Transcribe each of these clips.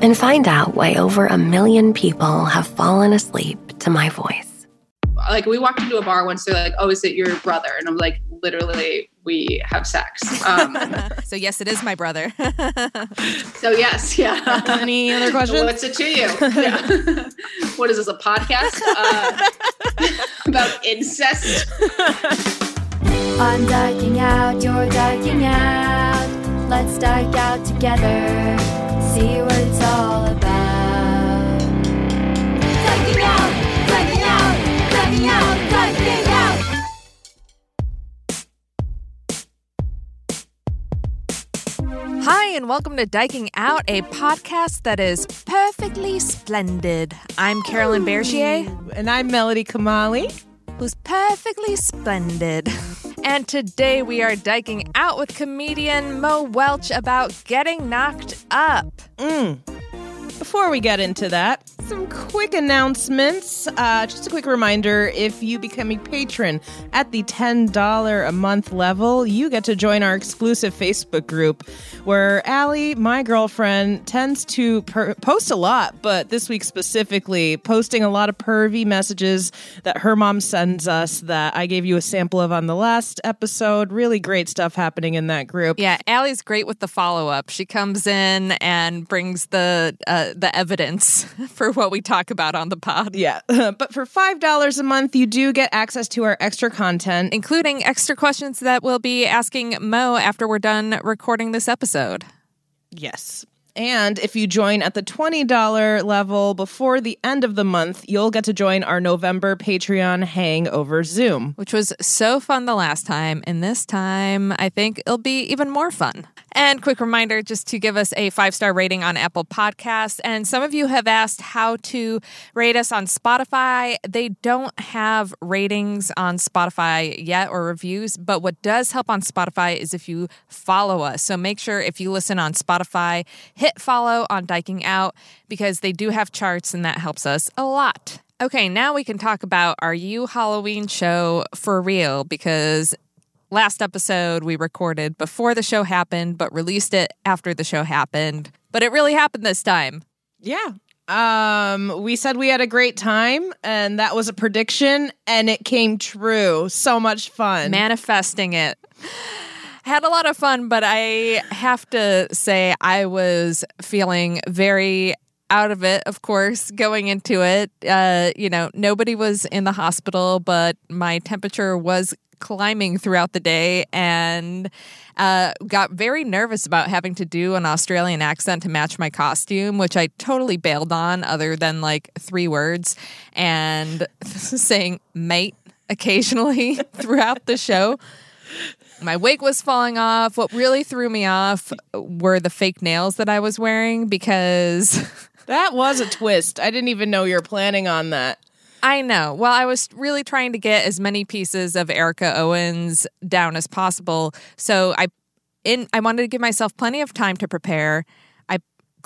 and find out why over a million people have fallen asleep to my voice. Like we walked into a bar once, they're like, "Oh, is it your brother?" And I'm like, "Literally, we have sex." Um, so yes, it is my brother. so yes, yeah. Any other questions? What's it to you? Yeah. what is this? A podcast uh, about incest? I'm dyking out, you're dyking out. Let's dyke out together. See what it's all about. Dyking out, dyking out, dyking out, dyking out. Hi, and welcome to Dyking Out, a podcast that is perfectly splendid. I'm Carolyn Bergier, And I'm Melody Kamali. who's perfectly splendid. And today we are diking out with comedian Mo Welch about getting knocked up. Mm. Before we get into that, some quick announcements. Uh, just a quick reminder if you become a patron at the $10 a month level, you get to join our exclusive Facebook group where Allie, my girlfriend, tends to per- post a lot, but this week specifically, posting a lot of pervy messages that her mom sends us that I gave you a sample of on the last episode. Really great stuff happening in that group. Yeah, Allie's great with the follow up. She comes in and brings the uh, the evidence for what we talk about on the pod. Yeah, but for $5 a month, you do get access to our extra content. including extra questions that we'll be asking Mo after we're done recording this episode. Yes. And if you join at the $20 level before the end of the month, you'll get to join our November Patreon hang over Zoom. Which was so fun the last time, and this time I think it'll be even more fun. And quick reminder just to give us a five star rating on Apple Podcasts. And some of you have asked how to rate us on Spotify. They don't have ratings on Spotify yet or reviews, but what does help on Spotify is if you follow us. So make sure if you listen on Spotify, hit follow on Dyking Out because they do have charts and that helps us a lot. Okay, now we can talk about our You Halloween show for real because last episode we recorded before the show happened, but released it after the show happened. But it really happened this time. Yeah. Um, we said we had a great time, and that was a prediction, and it came true. So much fun. Manifesting it. Had a lot of fun, but I have to say I was feeling very out of it, of course, going into it. Uh, you know, nobody was in the hospital, but my temperature was climbing throughout the day and uh, got very nervous about having to do an Australian accent to match my costume, which I totally bailed on, other than like three words and saying mate occasionally throughout the show. My wig was falling off. What really threw me off were the fake nails that I was wearing because That was a twist. I didn't even know you were planning on that. I know. Well, I was really trying to get as many pieces of Erica Owens down as possible. So I in I wanted to give myself plenty of time to prepare.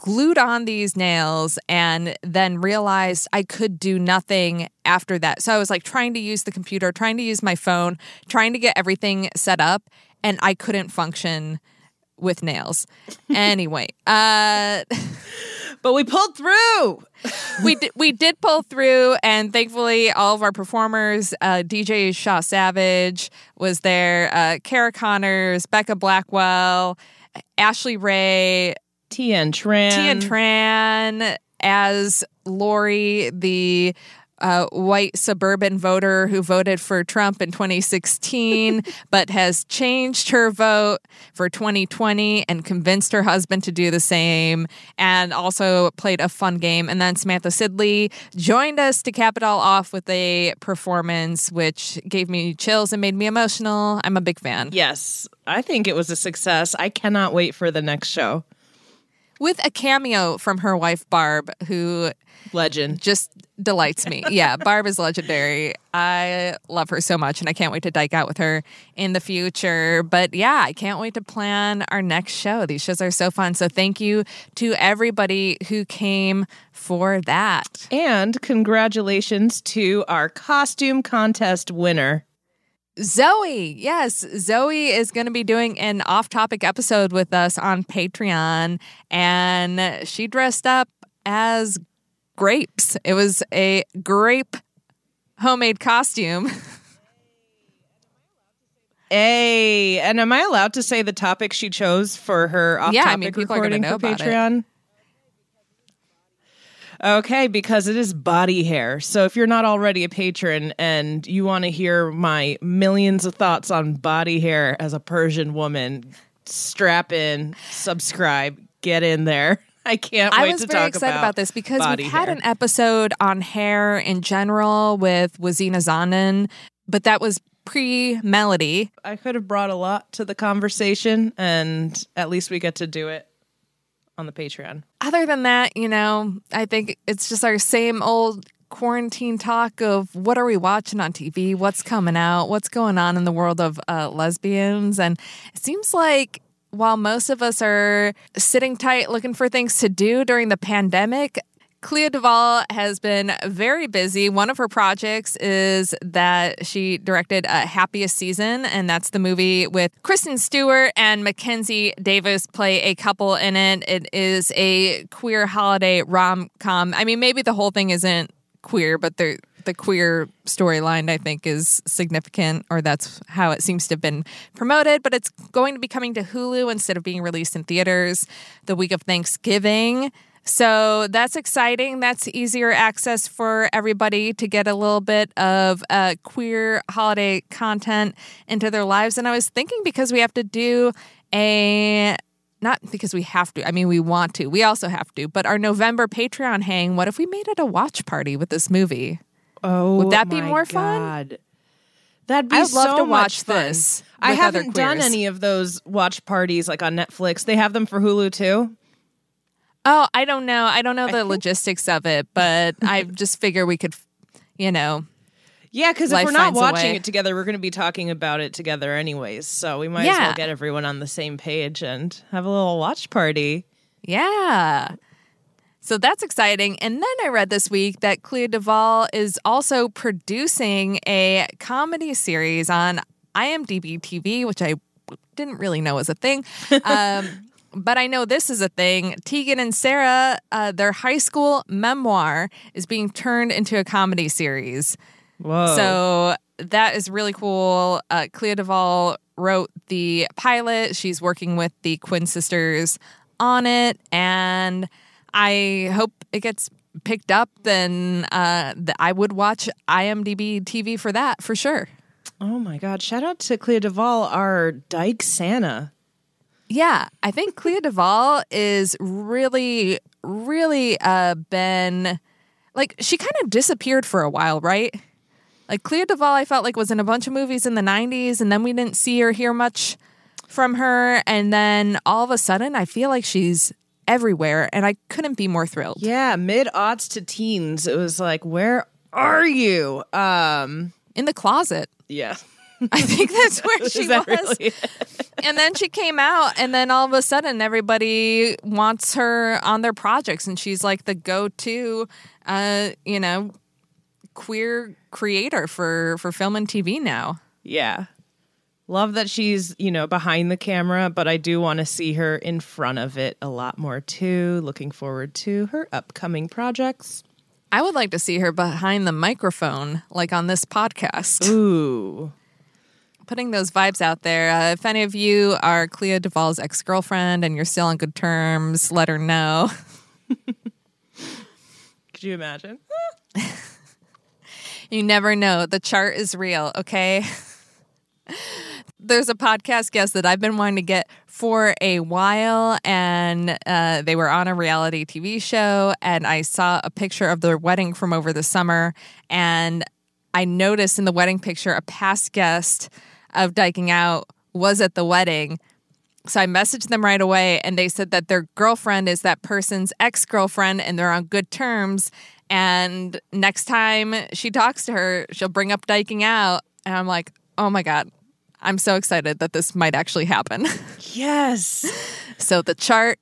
Glued on these nails and then realized I could do nothing after that. So I was like trying to use the computer, trying to use my phone, trying to get everything set up and I couldn't function with nails. Anyway, uh But we pulled through. we did, we did pull through, and thankfully, all of our performers, uh, DJ Shaw Savage was there, uh, Cara Connors, Becca Blackwell, Ashley Ray, Tien Tran. Tien Tran as Lori, the uh, white suburban voter who voted for Trump in 2016, but has changed her vote for 2020 and convinced her husband to do the same, and also played a fun game. And then Samantha Sidley joined us to cap it all off with a performance which gave me chills and made me emotional. I'm a big fan. Yes, I think it was a success. I cannot wait for the next show. With a cameo from her wife, Barb, who Legend. just delights me. Yeah, Barb is legendary. I love her so much, and I can't wait to dike out with her in the future. But yeah, I can't wait to plan our next show. These shows are so fun. So thank you to everybody who came for that. And congratulations to our costume contest winner. Zoe, yes, Zoe is going to be doing an off topic episode with us on Patreon, and she dressed up as grapes. It was a grape homemade costume. Hey, and am I allowed to say the topic she chose for her off-topic Yeah, I mean, people are gonna recording for. Patreon? Okay, because it is body hair. So if you're not already a patron and you want to hear my millions of thoughts on body hair as a Persian woman, strap in, subscribe, get in there. I can't I was very excited about, this because we've had hair. an episode on hair in general with Wazina Zondon, but that was pre Melody. I could have brought a lot to the conversation, and at least we get to do it on the Patreon. Other than that, you know, I think it's just our same old quarantine talk of what are we watching on TV, what's coming out, what's going on in the world of uh, lesbians. And it seems like while most of us are sitting tight looking for things to do during the pandemic, Clea Duvall has been very busy. One of her projects is that she directed a Happiest Season, and that's the movie with Kristen Stewart and Mackenzie Davis play a couple in it. It is a queer holiday rom com. I mean, maybe the whole thing isn't queer, but the the queer storyline I think is significant, or that's how it seems to have been promoted. But it's going to be coming to Hulu instead of being released in theaters the week of Thanksgiving. So that's exciting. That's easier access for everybody to get a little bit of uh, queer holiday content into their lives. And I was thinking because we have to do a not because we have to. I mean, we want to. We also have to. But our November Patreon hang. What if we made it a watch party with this movie? Oh, Would that be more fun? That'd be I would love to watch fun. this I haven't done any of those watch parties like on Netflix. They have them for Hulu too. Oh, I don't know. I don't know the logistics of it, but I just figure we could, you know, Yeah, because if we're not watching it together, we're going to be talking about it together anyways. So we might as well get everyone on the same page and have a little watch party. Yeah. So that's exciting. And then I read this week that Clea Duvall is also producing a comedy series on IMDb TV, which I didn't really know was a thing. Um, but I know this is a thing. Tegan and Sara, uh, their high school memoir is being turned into a comedy series. Whoa. So that is really cool. Uh, Clea Duvall wrote the pilot. She's working with the Quin sisters on it, and I hope it gets picked up. Then uh, th- I would watch IMDb TV for that for sure. Oh my God. Shout out to Clea Duvall, our Dyke Santa. Yeah, I think Clea Duvall is really, really uh, been like she kind of disappeared for a while, right? Like Clea Duvall, I felt like was in a bunch of movies in the '90s, and then we didn't see or hear much from her, and then all of a sudden, I feel like she's everywhere, and I couldn't be more thrilled. Yeah, mid aughts to teens. It was like, where are you? Um, In the closet, yeah. I think that's where she that was. really- and then she came out and then all of a sudden everybody wants her on their projects and she's like the go-to uh you know queer creator for for film and tv now Yeah. Love that she's, you know, behind the camera, but I do want to see her in front of it a lot more too. Looking forward to her upcoming projects. i would like to see her behind the microphone like on this podcast Ooh. Putting those vibes out there uh, if any of you are Clea Duvall's ex-girlfriend and you're still on good terms let her know Could you imagine? You never know. The chart is real, okay? There's a podcast guest that I've been wanting to get for a while, and uh, they were on a reality TV show. And I saw a picture of their wedding from over the summer, and I noticed in the wedding picture a past guest of Dyking Out was at the wedding. So I messaged them right away, and they said that their girlfriend is that person's ex girlfriend and they're on good terms. And next time she talks to her, she'll bring up diking out. And I'm like, oh my God, I'm so excited that this might actually happen. Yes. so the chart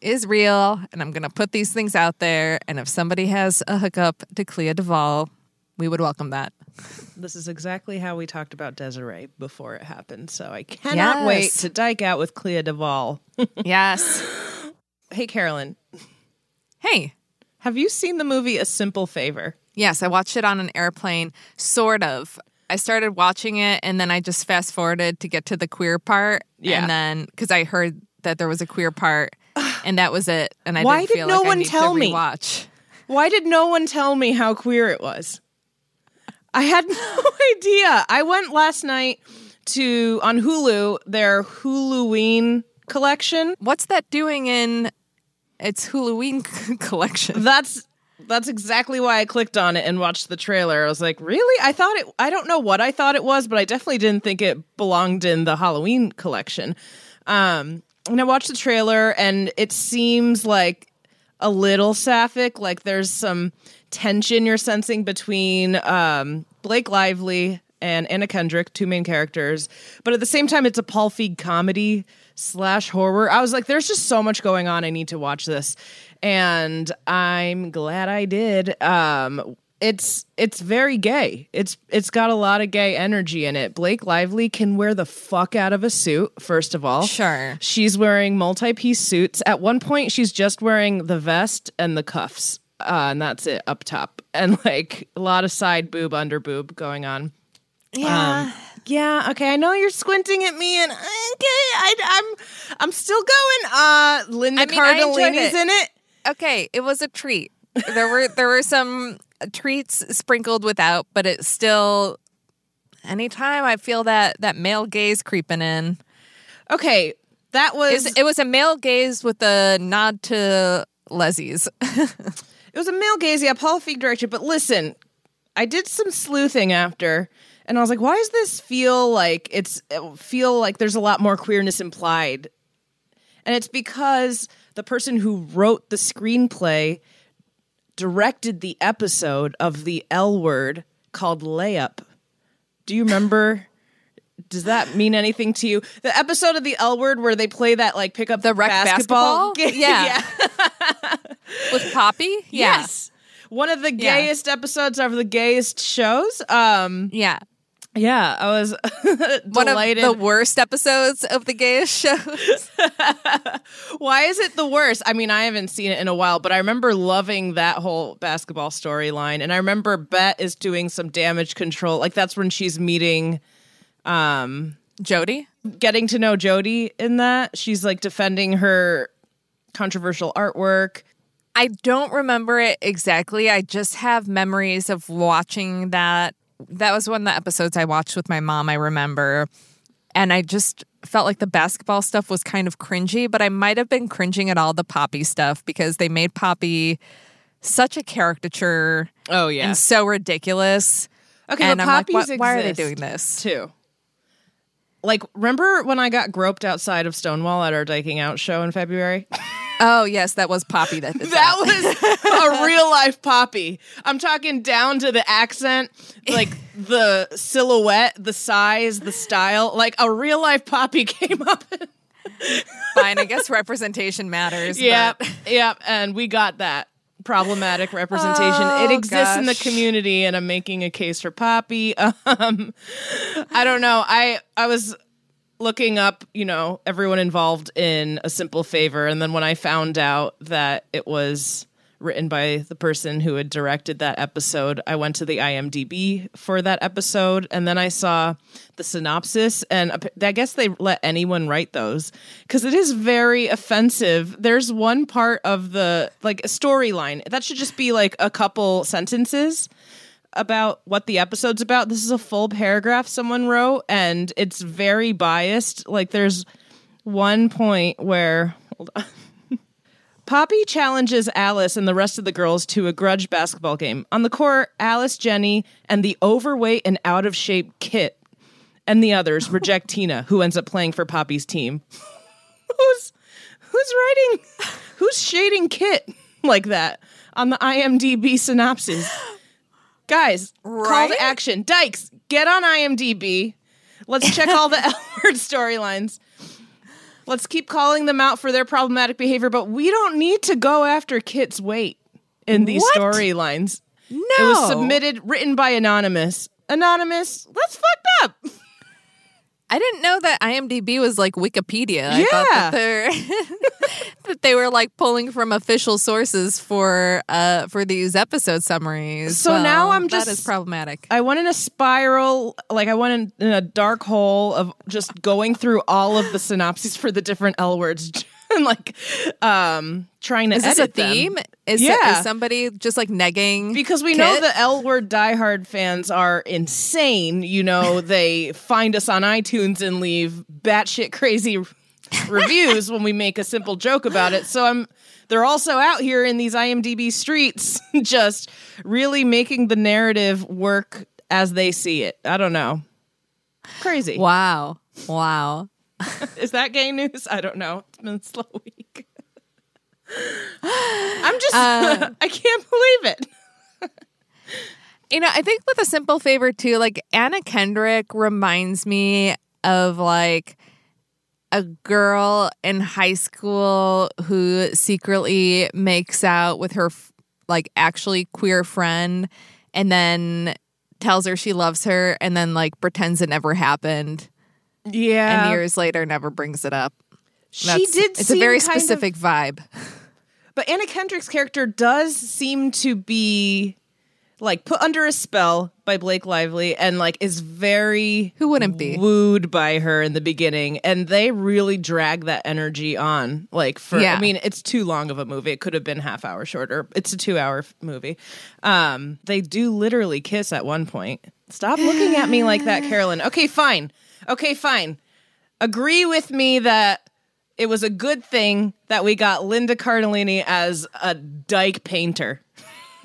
is real, and I'm going to put these things out there. And if somebody has a hookup to Clea Duvall, we would welcome that. This is exactly how we talked about Desiree before it happened. So I cannot wait to dike out with Clea Duvall. yes. hey, Carolyn, Hey, have you seen the movie A Simple Favor? Yes, I watched it on an airplane, sort of. I started watching it and then I just fast forwarded to get to the queer part. Yeah. And then, because I heard that there was a queer part and that was it. And I Why didn't did feel no like I one need tell to me? rewatch. Why did no one tell me how queer it was? I had no idea. I went last night to on Hulu their Huluween collection. What's that doing in its Halloween collection? That's that's exactly why I clicked on it and watched the trailer. I was like, "Really? I thought it I don't know what I thought it was, but I definitely didn't think it belonged in the Halloween collection." Um and I watched the trailer and it seems like a little sapphic, like there's some tension you're sensing between um Blake Lively and Anna Kendrick, two main characters, but at the same time it's a Paul Feig comedy slash horror. I was like, there's just so much going on. I need to watch this. And I'm glad I did. Um it's it's very gay. It's it's got a lot of gay energy in it. Blake Lively can wear the fuck out of a suit, first of all. Sure. She's wearing multi-piece suits. At one point she's just wearing the vest and the cuffs. Uh, and that's it up top. And like a lot of side boob, under boob going on. Yeah. Um, yeah, okay. I know you're squinting at me, and okay, I, I'm I'm still going. Uh, Linda I mean, Cardellini's it. in it. okay, it was a treat. There were there were some treats sprinkled without, but it's still anytime I feel that that male gaze creeping in. Okay, that was It was a male gaze with a nod to Leslie's. It was a male gaze, yeah, Paul Feig directed. But listen, I did some sleuthing after, and I was like, why does this feel like it's feel like there's a lot more queerness implied? And it's because the person who wrote the screenplay directed the episode of the L word called Layup. Do you remember? Does that mean anything to you? The episode of the L word where they play that like pick up The rec basketball, basketball? game? Yeah. with Poppy? Yeah. Yes. One of the Yeah. gayest episodes of the gayest shows. Um Yeah. yeah, I was One of the worst episodes of the gayest shows. Why is it the worst? I mean, I haven't seen it in a while, but I remember loving that whole basketball storyline. And I remember Bette is doing some damage control. Like that's when she's meeting um Jodi? getting to know Jodi in that. She's like defending her controversial artwork. I don't remember it exactly. I just have memories of watching that that was one of the episodes I watched with my mom, I remember. And I just felt like the basketball stuff was kind of cringy, but I might have been cringing at all the Poppy stuff because they made Poppy such a caricature Oh yeah. and so ridiculous. Okay, and I'm like, poppies why, why are they doing this? too? Like, remember when I got groped outside of Stonewall at our Dyking Out show in February? Oh, yes, that was Poppy that did that. That was a real life poppy. I'm talking down to the accent, like the silhouette, the size, the style. Like a real life poppy came up. fine. I guess representation matters. yep, but- yep. And we got that problematic representation. it Oh, exists in the community, and I'm making a case for Poppy. Um, I don't know. I I was looking up, you know, everyone involved in a simple favor, and then when I found out that it was written by the person who had directed that episode, I went to the IMDb for that episode, and then I saw the synopsis, and I guess they let anyone write those because it is very offensive. There's one part of the like storyline that should just be like a couple sentences about what the episode's about. This is a full paragraph someone wrote, and it's very biased. Like, there's one point where. Hold on. Poppy challenges Alice and the rest of the girls to a grudge basketball game. On the court, Alice, Jenny, and the overweight and out of shape Kit and the others reject Tina, who ends up playing for Poppy's team. who's who's writing who's shading Kit like that on the IMDb synopsis? Guys, call to action. Dykes, get on IMDb. Let's check all the L word storylines. Let's keep calling them out for their problematic behavior, but we don't need to go after Kit's weight in these What? storylines. no. It was submitted, written by Anonymous. Anonymous, that's fucked up. I didn't know that IMDb was like Wikipedia. I thought Yeah. that, they're that they were like pulling from official sources for uh for these episode summaries. So Well, now I'm just- is problematic. I went in a spiral, like I went in, in a dark hole of just going through all of the synopses for the different L words and like um trying to Is this a edit them. theme? Is, Yeah. is somebody just like negging? Because we know the L word diehard fans are insane. You know, they find us on iTunes and leave batshit crazy reviews when we make a simple joke about it. So I'm they're also out here in these IMDb streets just really making the narrative work as they see it. I don't know. Crazy. Wow. Wow. Is that gay news? I don't know. It's been a slow week. I'm just uh, I can't believe it. You know, I think with a simple favor too, like Anna Kendrick reminds me of like a girl in high school who secretly makes out with her like actually queer friend and then tells her she loves her and then like pretends it never happened Yeah. and years later never brings it up. she That's- did It's a very kind of- specific vibe. But Anna Kendrick's character does seem to be like put under a spell by Blake Lively and like is very Who wouldn't be? wooed by her in the beginning and they really drag that energy on like for Yeah. I mean it's too long of a movie it could have been half hour shorter it's a 2 hour movie um they do literally kiss at one point stop looking at me like that Carolyn okay fine okay fine agree with me that it was a good thing that we got Linda Cardellini as a dyke painter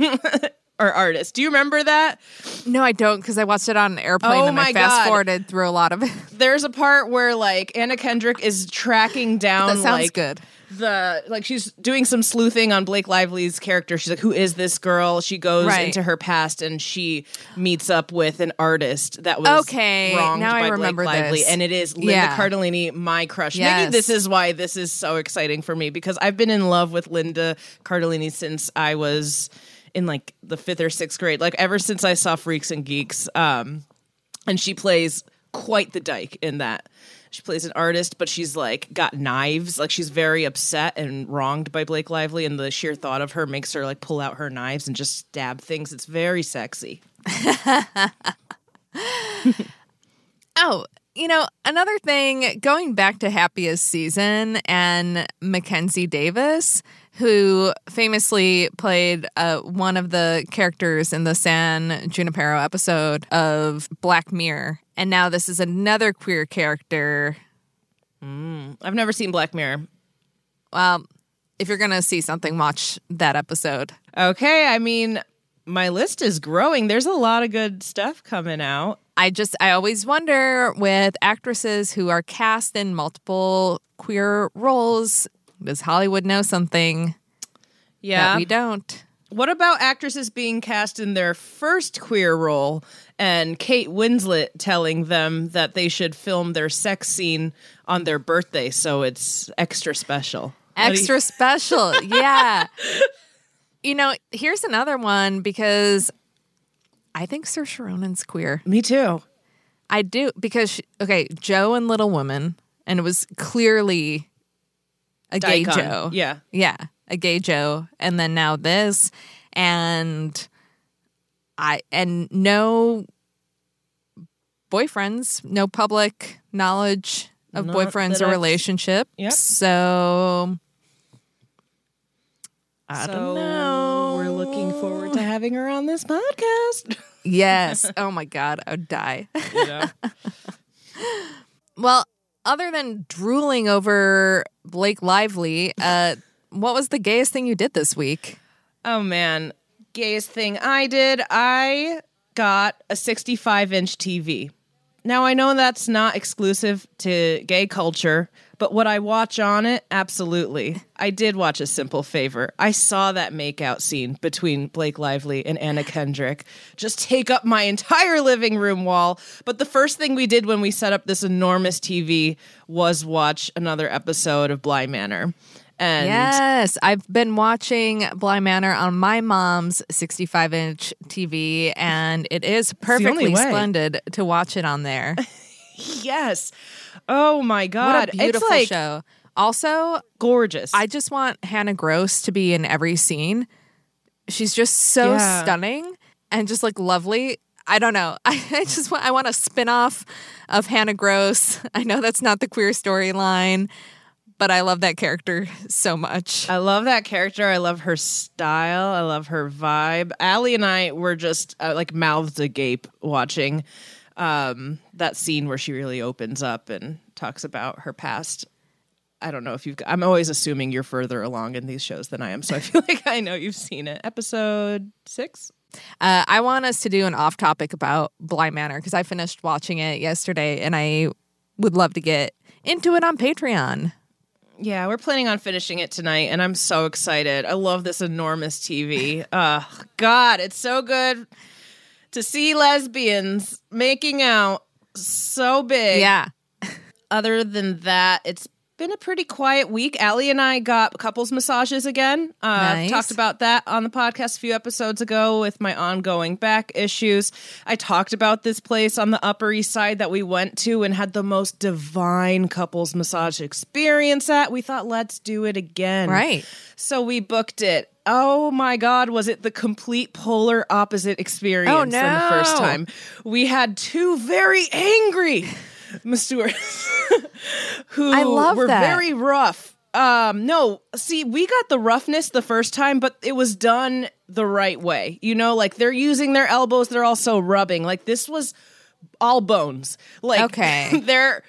or artist. Do you remember that? No, I don't because I watched it on an airplane Oh and I fast God. forwarded through a lot of it. There's a part where like Anna Kendrick is tracking down that sounds like good. The like she's doing some sleuthing on Blake Lively's character. She's like, "Who is this girl?" She goes Right. into her past and she meets up with an artist that was Okay, wronged now I remember Blake Lively, this. and it is Linda Yeah. Cardellini, my crush. Maybe this is why this is so exciting for me because I've been in love with Linda Cardellini since I was in like the fifth or sixth grade. Like ever since I saw Freaks and Geeks. Um, and she plays quite the dyke in that. She plays an artist, but she's like got knives. Like she's very upset and wronged by Blake Lively, and the sheer thought of her makes her like pull out her knives and just stab things. It's very sexy. Oh, you know, another thing, going back to Happiest Season and Mackenzie Davis, who famously played uh, one of the characters in the San Junipero episode of Black Mirror. And now this is another queer character. Mm, I've never seen Black Mirror. Well, if you're going to see something, watch that episode. Okay, I mean, my list is growing. There's a lot of good stuff coming out. I just, I always wonder with actresses who are cast in multiple queer roles, does Hollywood know something Yeah. that we don't? What about actresses being cast in their first queer role and Kate Winslet telling them that they should film their sex scene on their birthday so it's extra special? Do you- Extra special. Yeah. you know, here's another one because I think Saoirse Ronan's queer. Me too. I do because she, okay, Jo and Little Woman, and it was clearly a gay Jo. Yeah. yeah, a gay Jo, and then now this, and I and no boyfriends, no public knowledge of Not boyfriends or relationships. Yep. So I so don't know. We're looking forward to having her on this podcast. Yes. oh my god, I would die. You know? Well, other than drooling over Blake Lively, uh, what was the gayest thing you did this week? oh man, gayest thing I did, I got a 65 inch TV. Now I know that's not exclusive to gay culture, but what I watch on it, absolutely. I did watch a simple favor. I saw that makeout scene between Blake Lively and Anna Kendrick just take up my entire living room wall. But the first thing we did when we set up this enormous TV was watch another episode of Bly Manor. And yes, I've been watching Bly Manor on my mom's 65 inch TV, and it is perfectly splendid to watch it on there. yes. Oh my god. What a beautiful it's like show. Also, gorgeous. I just want Hannah Grose to be in every scene. She's just so Yeah. stunning and just like lovely. I don't know. I, I just want I want a spin-off of Hannah Grose. I know that's not the queer storyline, but I love that character so much. I love that character. I love her style. I love her vibe. Allie and I were just uh, like mouths agape watching um, that scene where she really opens up and talks about her past. I don't know if you've. I'm always assuming you're further along in these shows than I am, so I feel like I know you've seen it. Episode six. Uh, I want us to do an off topic about Bly Manor because I finished watching it yesterday and I would love to get into it on Patreon. Yeah, we're planning on finishing it tonight, and I'm so excited. I love this enormous TV. Uh, God, it's so good to see lesbians making out so big. Yeah. Other than that, it's been a pretty quiet week. Allie and I got couples massages again. Uh, I've Nice. talked about that on the podcast a few episodes ago with my ongoing back issues. I talked about this place on the Upper East Side that we went to and had the most divine couples massage experience at. We thought, let's do it again. Right. So we booked it. Oh my God, was it the complete polar opposite experience Oh, than the first time? We had two very angry masseurs who I love were that. very rough. Um, no, see, we got the roughness the first time, but it was done the right way. You know, like they're using their elbows, they're also rubbing. Like this was all bones. Like Okay. they're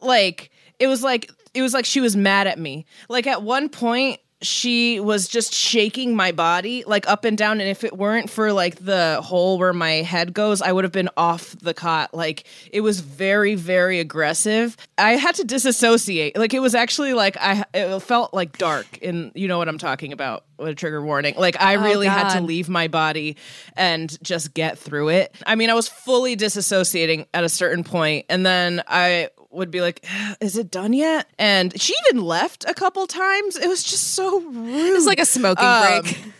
like it was like it was like she was mad at me. Like at one point she was just shaking my body like up and down and if it weren't for like the hole where my head goes I would have been off the cot. Like it was very very aggressive. I had to disassociate. Like it was actually like I it felt like dark and you know what I'm talking about with a trigger warning. Like I oh, really had to leave my body and just get through it. I mean I was fully disassociating at a certain point and then I would be like, "Is it done yet?" And she even left a couple times. It was just so rude. It was like a smoking Um, break.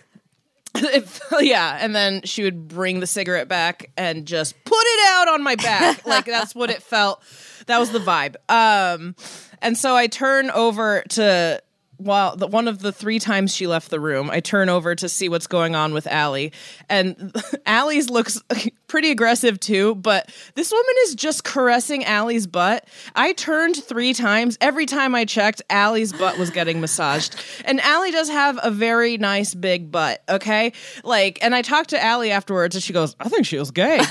It- yeah, and then she would bring the cigarette back and just put it out on my back. like that's what it felt. That was the vibe. Um, and so I turn over to while the, one of the three times she left the room, I turn over to see what's going on with Allie, and Allie's looks pretty aggressive too. But this woman is just caressing Allie's butt. I turned three times. Every time I checked, Allie's butt was getting massaged, and Allie does have a very nice big butt. Okay, like, and I talked to Allie afterwards, and she goes, "I think she was gay."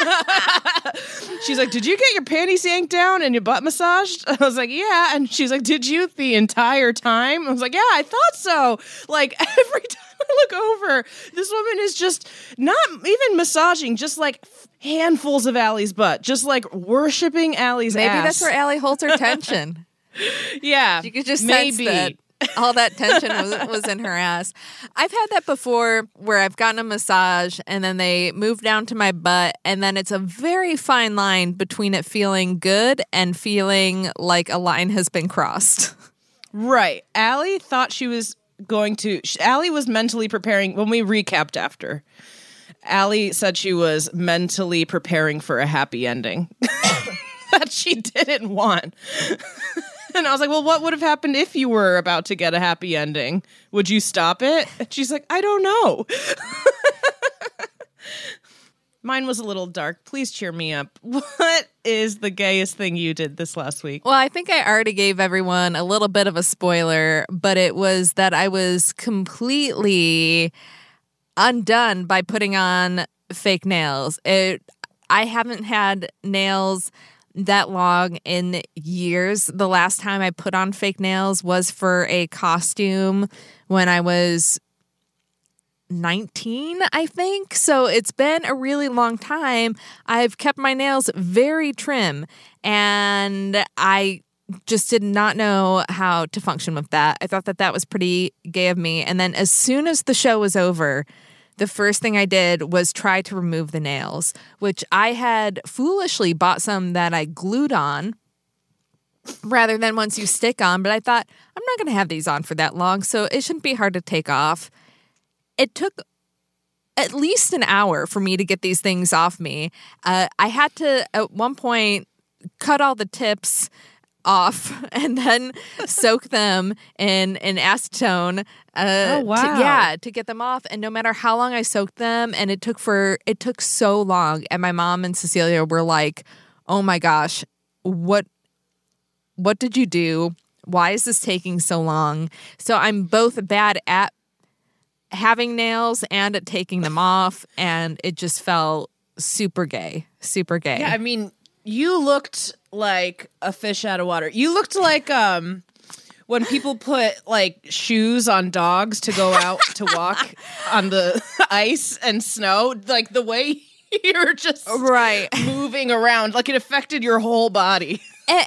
she's like, "Did you get your panties yanked down and your butt massaged?" I was like, "Yeah," and she's like, "Did you the entire time?" I was like, "Yeah, I thought so." Like every time I look over, this woman is just not even massaging, just like handfuls of Allie's butt, just like worshiping Allie's Maybe ass. that's where Allie holds her tension. yeah, You could just maybe. sense that all that tension was, was in her ass. I've had that before where I've gotten a massage and then they move down to my butt, and then it's a very fine line between it feeling good and feeling like a line has been crossed. Right. Allie thought she was going to. Allie was mentally preparing. When we recapped after, Allie said she was mentally preparing for a happy ending that she didn't want. and I was like, well, what would have happened if you were about to get a happy ending? Would you stop it? And she's like, I don't know. Mine was a little dark. Please cheer me up. What is the gayest thing you did this last week? Well, I think I already gave everyone a little bit of a spoiler, but it was that I was completely undone by putting on fake nails. It I haven't had nails that long in years. The last time I put on fake nails was for a costume when I was 19, I think. So it's been a really long time. I've kept my nails very trim and I just did not know how to function with that. I thought that that was pretty gay of me. And then as soon as the show was over, the first thing I did was try to remove the nails, which I had foolishly bought some that I glued on rather than ones you stick on. But I thought, I'm not going to have these on for that long, so it shouldn't be hard to take off. It took at least an hour for me to get these things off me. Uh, I had to, at one point, cut all the tips off and then soak them in in acetone uh Oh, wow. to, yeah to get them off. And no matter how long I soaked them and it took for it took so long and my mom and Cecilia were like oh my gosh what what did you do? Why is this taking so long? So I'm both bad at having nails and at taking them off and it just felt super gay super gay. Yeah, I mean, you looked like a fish out of water. You looked like um when people put like shoes on dogs to go out to walk on the ice and snow, like the way you're just right moving around, like it affected your whole body. E-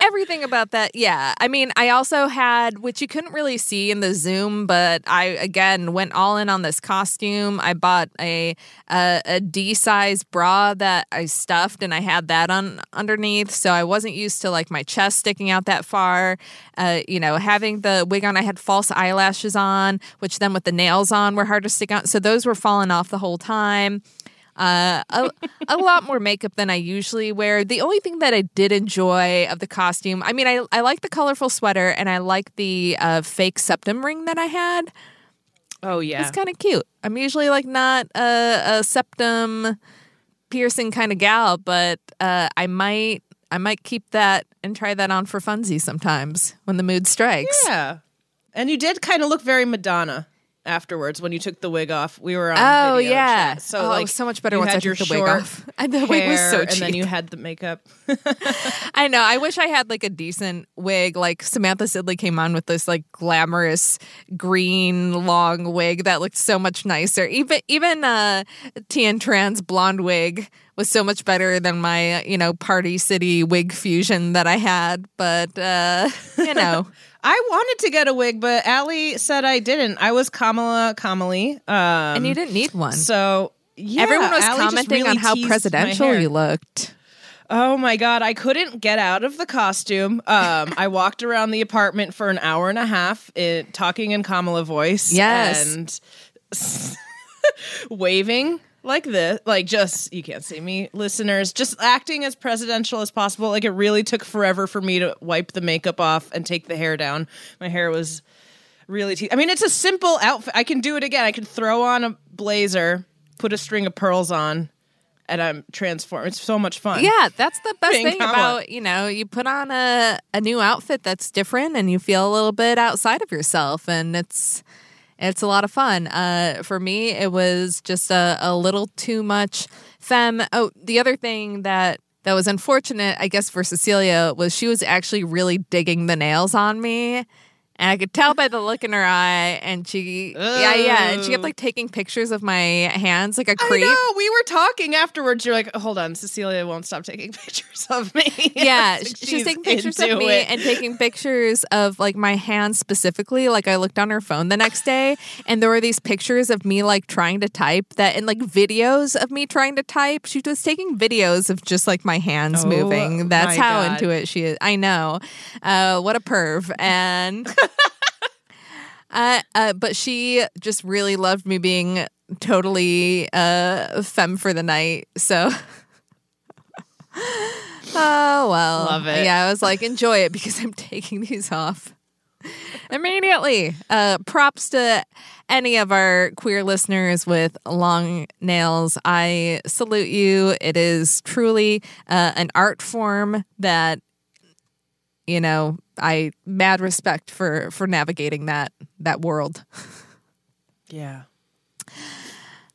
everything about that yeah. I mean i also had which you couldn't really see in the zoom but i again went all in on this costume. I bought a a, a d size bra that i stuffed and i had that on underneath. So i wasn't used to like my chest sticking out that far. Uh, you know having the wig on i had false eyelashes on which then with the nails on were hard to stick out so those were falling off the whole time uh, a, a lot more makeup than I usually wear. The only thing that I did enjoy of the costume, I mean, I, I like the colorful sweater and I like the uh, fake septum ring that I had. Oh yeah. It's kind of cute. I'm usually like not a, a septum piercing kind of gal, but uh, I might I might keep that and try that on for funsies sometimes when the mood strikes. yeah. And you did kind of look very Madonna afterwards when you took the wig off. We were on Oh yeah, chat. So oh, like so much better once I took the wig off. And the wig was so cheap. and then you had the makeup. I know. I wish I had like a decent wig. Like Samantha Sidley came on with this like glamorous green long wig that looked so much nicer. Even even uh Tien Tran's blonde wig was so much better than my you know Party City wig fusion that I had. But uh you know, I wanted to get a wig, but Allie said I didn't. I was Kamala Kamali. Um, and you didn't need one. So yeah, Everyone was Allie commenting really on how presidential you looked. Oh my god, I couldn't get out of the costume. Um, I walked around the apartment for an hour and a half, it, talking in Kamala voice. Yes. and waving like this, like just you can't see me, listeners, just acting as presidential as possible. Like it really took forever for me to wipe the makeup off and take the hair down. My hair was really. Te- I mean, it's a simple outfit. I can do it again. I can throw on a blazer, put a string of pearls on, and I'm transformed. It's so much fun. Yeah, that's the best Being thing Kamala. about, you know, you put on a, a new outfit that's different and you feel a little bit outside of yourself and it's it's a lot of fun. Uh, for me, it was just a, a little too much femme. Oh, the other thing that that was unfortunate, I guess, for Cecilia was she was actually really digging the nails on me. And I could tell by the look in her eye, and she, yeah, yeah, and she kept Oh. like taking pictures of my hands like a creep. know. We were talking afterwards. You're like, hold on, Cecilia won't stop taking pictures of me. Yeah, Like, she's she's taking pictures of me it. and taking pictures of like my hands specifically. Like I looked on her phone the next day and there were these pictures of me like trying to type that and like videos of me trying to type. She was taking videos of just like my hands Oh, moving. That's how God. into it she is. I know. Uh, what a perv. And uh, uh, but she just really loved me being totally uh femme for the night. So Oh well. Love it. Yeah, I was like, enjoy it because I'm taking these off. Immediately. Uh props to any of our queer listeners with long nails. I salute you. It is truly uh, an art form that you know, I mad respect for for navigating that that world. yeah.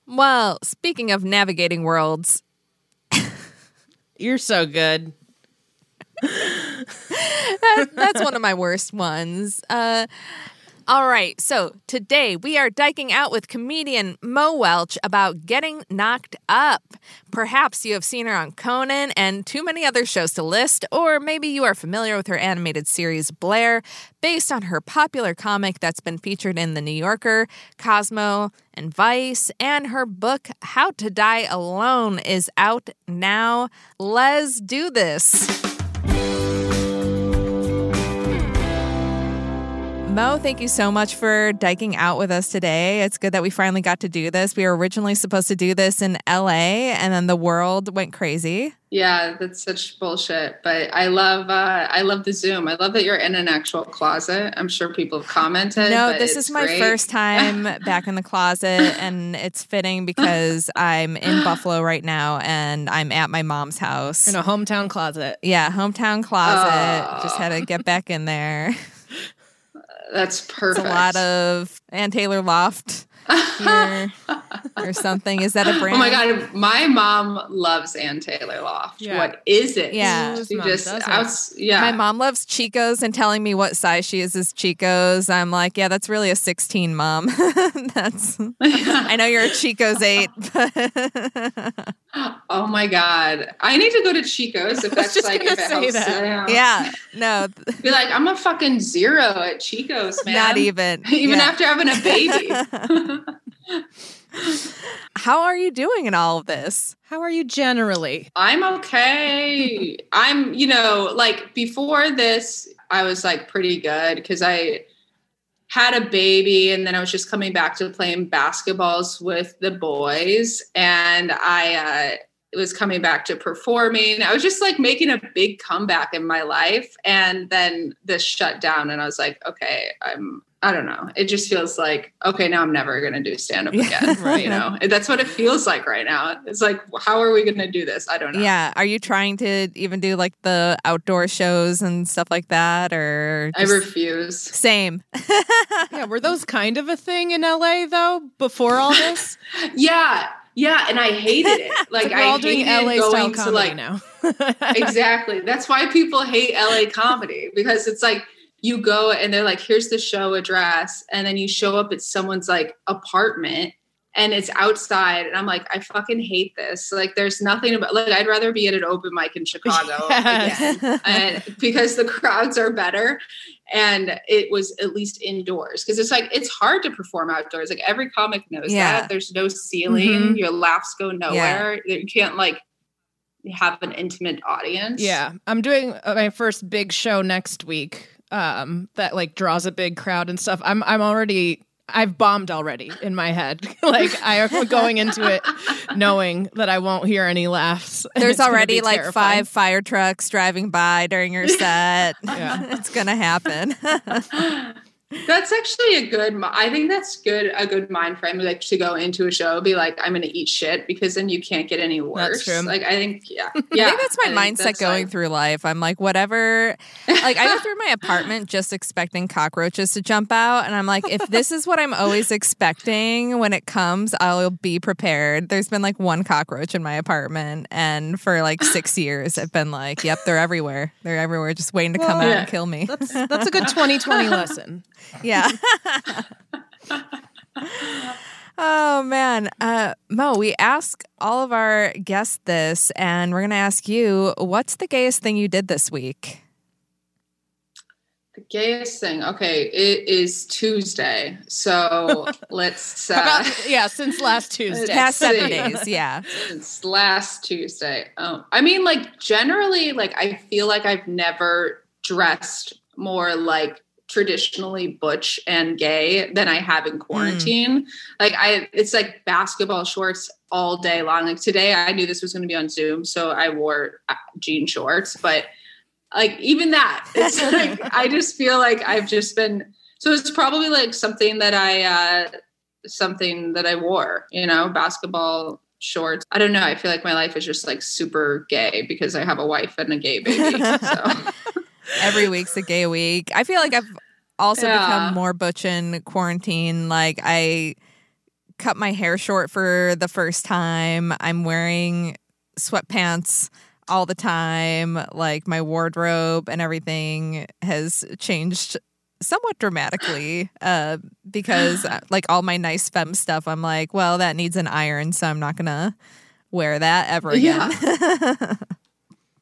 Well, speaking of navigating worlds, You're so good. that, that's one of my worst ones. Uh, all right, so today we are dyking out with comedian Mo Welch about getting knocked up. Perhaps you have seen her on Conan and too many other shows to list, or maybe you are familiar with her animated series Blair, based on her popular comic that's been featured in The New Yorker, Cosmo, and Vice, and her book How to Die Alone is out now. Let's do this. Mo, thank you so much for dyking out with us today. It's good that we finally got to do this. We were originally supposed to do this in LA and then the world went crazy. Yeah, that's such bullshit. But I love uh, I love the Zoom. I love that you're in an actual closet. I'm sure people have commented. No, but this it's is my great. first time back in the closet and it's fitting because I'm in Buffalo right now and I'm at my mom's house. In a hometown closet. Yeah, hometown closet. Aw. Just had to get back in there. That's perfect. a lot of Ann Taylor Loft here or something. Is that a brand? Oh my god, my mom loves Ann Taylor Loft. Yeah. What is it? Yeah. Whose she just doesn't? outs- yeah. My mom loves Chico's and telling me what size she is is Chico's. I'm like, yeah, that's really a 16, mom. that's. I know you're a Chico's eight, but oh my god, I need to go to Chico's if that's just like gonna if it say helps. that. yeah, no, Be like, I'm a fucking zero at Chico's, man. not even. Even Yeah. after having a baby. How are you doing in all of this? How are you generally? I'm okay. I'm, you know, like before this, I was like pretty good because I had a baby and then I was just coming back to playing basketballs with the boys and I uh, was coming back to performing. I was just like making a big comeback in my life and then this shut down and I was like, okay, I'm I don't know. It just feels like okay, now I'm never going to do stand up again, Right. you know. That's what it feels like right now. It's like how are we going to do this? I don't know. Yeah, are you trying to even do like the outdoor shows and stuff like that, or I refuse. same? Yeah, were those kind of a thing in LA though before all this? Yeah, yeah, and I hated it. Like we're all I doing hated LA style going to comedy like now. exactly. That's why people hate LA comedy because it's like you go and they're like, here's the show address, and then you show up at someone's like apartment and it's outside, and I'm like, I fucking hate this. Like, there's nothing about like I'd rather be at an open mic in Chicago Yes. again, and because the crowds are better. And it was at least indoors because it's like it's hard to perform outdoors. Like every comic knows Yeah. that. There's no ceiling. Mhm. Your laughs go nowhere. You can't like have an intimate audience. Yeah, I'm doing uh, my first big show next week. Um, that like draws a big crowd and stuff. I'm I'm already I've bombed already in my head. like I am going into it knowing that I won't hear any laughs. There's already like terrifying. five fire trucks driving by during your set. Yeah. it's gonna happen. That's actually a good. I think that's good. A good mind frame, like to go into a show, be like, I'm going to eat shit because then you can't get any worse. That's true. Like I think, yeah, yeah. I think that's my I think mindset that's, going like- through life. I'm like, whatever. Like, I go through my apartment just expecting cockroaches to jump out. And I'm like, if this is what I'm always expecting when it comes, I'll be prepared. There's been like one cockroach in my apartment. And for like six years, I've been like, yep, they're everywhere. They're everywhere, just waiting to come out Yeah. and kill me. That's that's a good 2020 lesson. Yeah. oh man, uh, Mo, we ask all of our guests this, and we're gonna ask you, what's the gayest thing you did this week? The gayest thing. Okay, it is Tuesday, so let's. Uh, About- yeah, since last Tuesday. Past seven days, yeah. since last Tuesday. Oh, I mean, like generally, like I feel like I've never dressed more like traditionally butch and gay than I have in quarantine. Like I, it's like basketball shorts all day long. Like today, I knew this was going to be on Zoom, so I wore uh, jean shorts. But like even that, it's like I just feel like I've just been. So it's probably like something that I. uh something that I wore, you know, basketball shorts. I don't know. I feel like my life is just like super gay because I have a wife and a gay baby. So Every week's a gay week. I feel like I've also Yeah. become more butch in quarantine. Like I cut my hair short for the first time. I'm wearing sweatpants all the time. Like my wardrobe and everything has changed somewhat dramatically uh, because uh, like all my nice femme stuff, I'm like, well, that needs an iron, so I'm not gonna wear that ever again.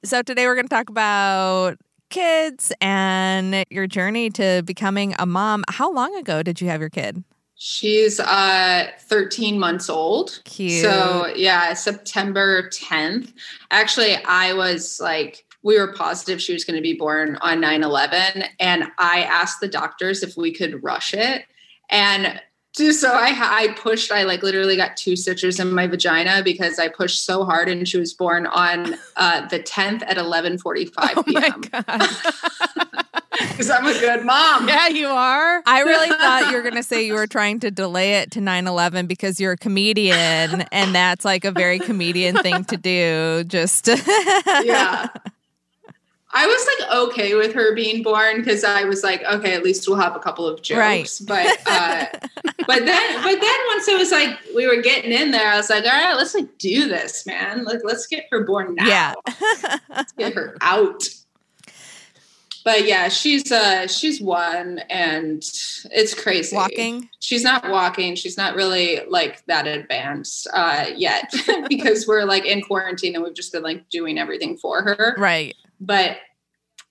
so today we're gonna talk about kids and your journey to becoming a mom. How long ago did you have your kid? she's uh 13 months old. Cute. So yeah, September 10th. Actually, I was like, we were positive she was going to be born on 9 11. And I asked the doctors if we could rush it. And so I, I pushed, I like literally got two stitches in my vagina because I pushed so hard and she was born on uh, the 10th at 11:45 Oh my p.m. god. Because I'm a good mom. yeah, you are. I really thought you were going to say you were trying to delay it to 9 11 because you're a comedian and that's like a very comedian thing to do. Just, yeah. I was like okay with her being born because I was like, okay, at least we'll have a couple of jokes. Right. But uh but then but then once it was like we were getting in there, I was like, all right, let's like do this, man. Like let's get her born now. Yeah. let's get her out. But yeah, she's uh she's one and it's crazy. walking. She's not walking. She's not really like that advanced uh yet because we're like in quarantine and we've just been like doing everything for her Right. but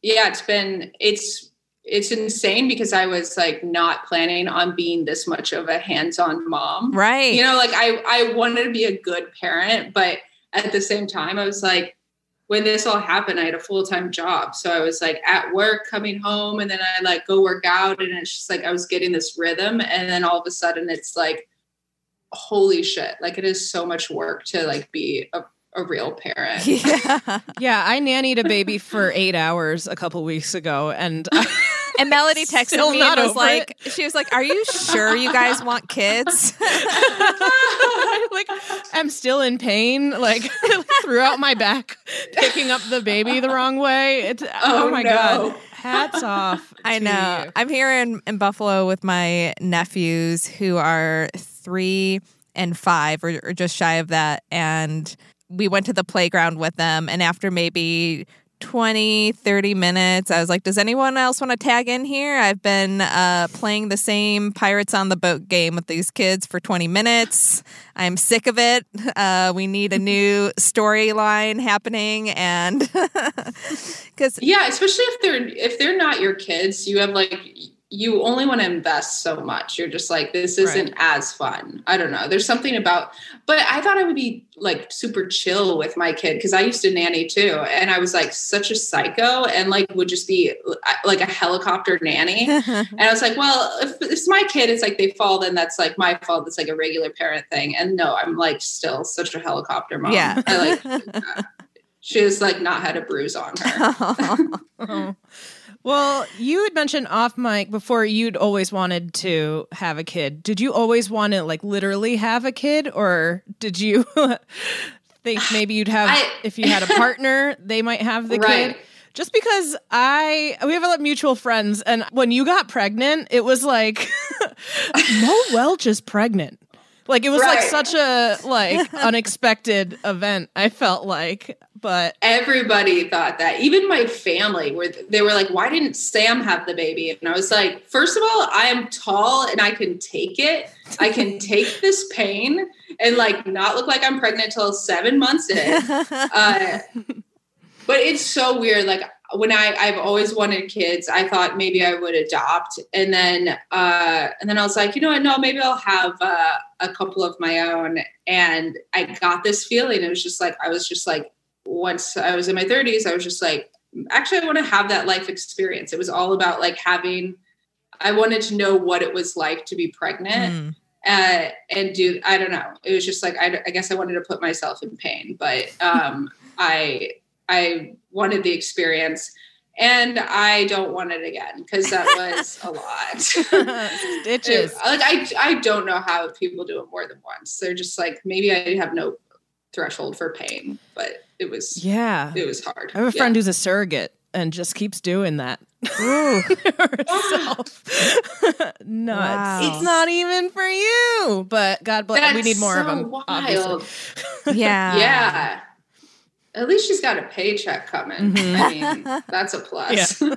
yeah it's been it's it's insane because i was like not planning on being this much of a hands-on mom Right. you know like i i wanted to be a good parent but at the same time i was like when this all happened i had a full-time job so i was like at work coming home and then i like go work out and it's just like i was getting this rhythm and then all of a sudden it's like holy shit like it is so much work to like be a, a real parent Yeah. Yeah, I nannied a baby for eight hours a couple weeks ago, and And Melody texted Still me not and was over like, she was like, Are you sure you guys want kids? like I'm still in pain, like throughout my back, picking up the baby the wrong way. It's, oh, Oh, my no. god! Hats off. I to know. you. I'm here in, in Buffalo with my nephews who are three and five, or, or just shy of that. And we went to the playground with them. And after maybe 20, 30 minutes, I was like, Does anyone else want to tag in here? I've been uh, playing the same Pirates on the Boat game with these kids for 20 minutes. I'm sick of it. Uh, we need a new storyline happening. And because Yeah, especially if they're if they're not your kids, you have like you only want to invest so much. You're just like, this isn't as fun. I don't know. There's something about, but I thought I would be like super chill with my kid because I used to nanny too. And I was like such a psycho and like would just be like a helicopter nanny. and I was like, well, if it's my kid, it's like they fall, then that's like my fault. It's like a regular parent thing. And no, I'm like still such a helicopter mom. Yeah. I like, she has like not had a bruise on her. Oh. Well, you had mentioned off mic before you'd always wanted to have a kid. Did you always want to like literally have a kid or did you think maybe you'd have I- if you had a partner, they might have the Right. kid? Just because I we have a lot of mutual friends and when you got pregnant, it was like Mo Welch is pregnant. Like it was like such a like unexpected event, I felt like. But Everybody thought that. Even my family were they were like, "Why didn't Sam have the baby?" And I was like, first of all, I am tall and I can take it. I can take this pain and like not look like I'm pregnant till seven months in." Uh, but it's so weird. Like when I I've always wanted kids, I thought maybe I would adopt, and then uh, and then I was like, you know what? No, maybe I'll have uh, a couple of my own. And I got this feeling. It was just like I was just like once I was in my 30s, I was just like, actually, I want to have that life experience. It was all about like having. I wanted to know what it was like to be pregnant Mm. uh, and do I don't know. It was just like I, I guess I wanted to put myself in pain, but um, I I wanted the experience, and I don't want it again because that was a lot. stitches. like I I don't know how people do it more than once. They're just like maybe I have no threshold for pain, but it was Yeah. it was hard. I have a Yeah. friend who's a surrogate and just keeps doing that. herself. Nuts. Wow. It's not even for you. But God bless. we need more of them. Wild. Obviously. Yeah. Yeah. At least she's got a paycheck coming. Mhm. I mean, that's a plus.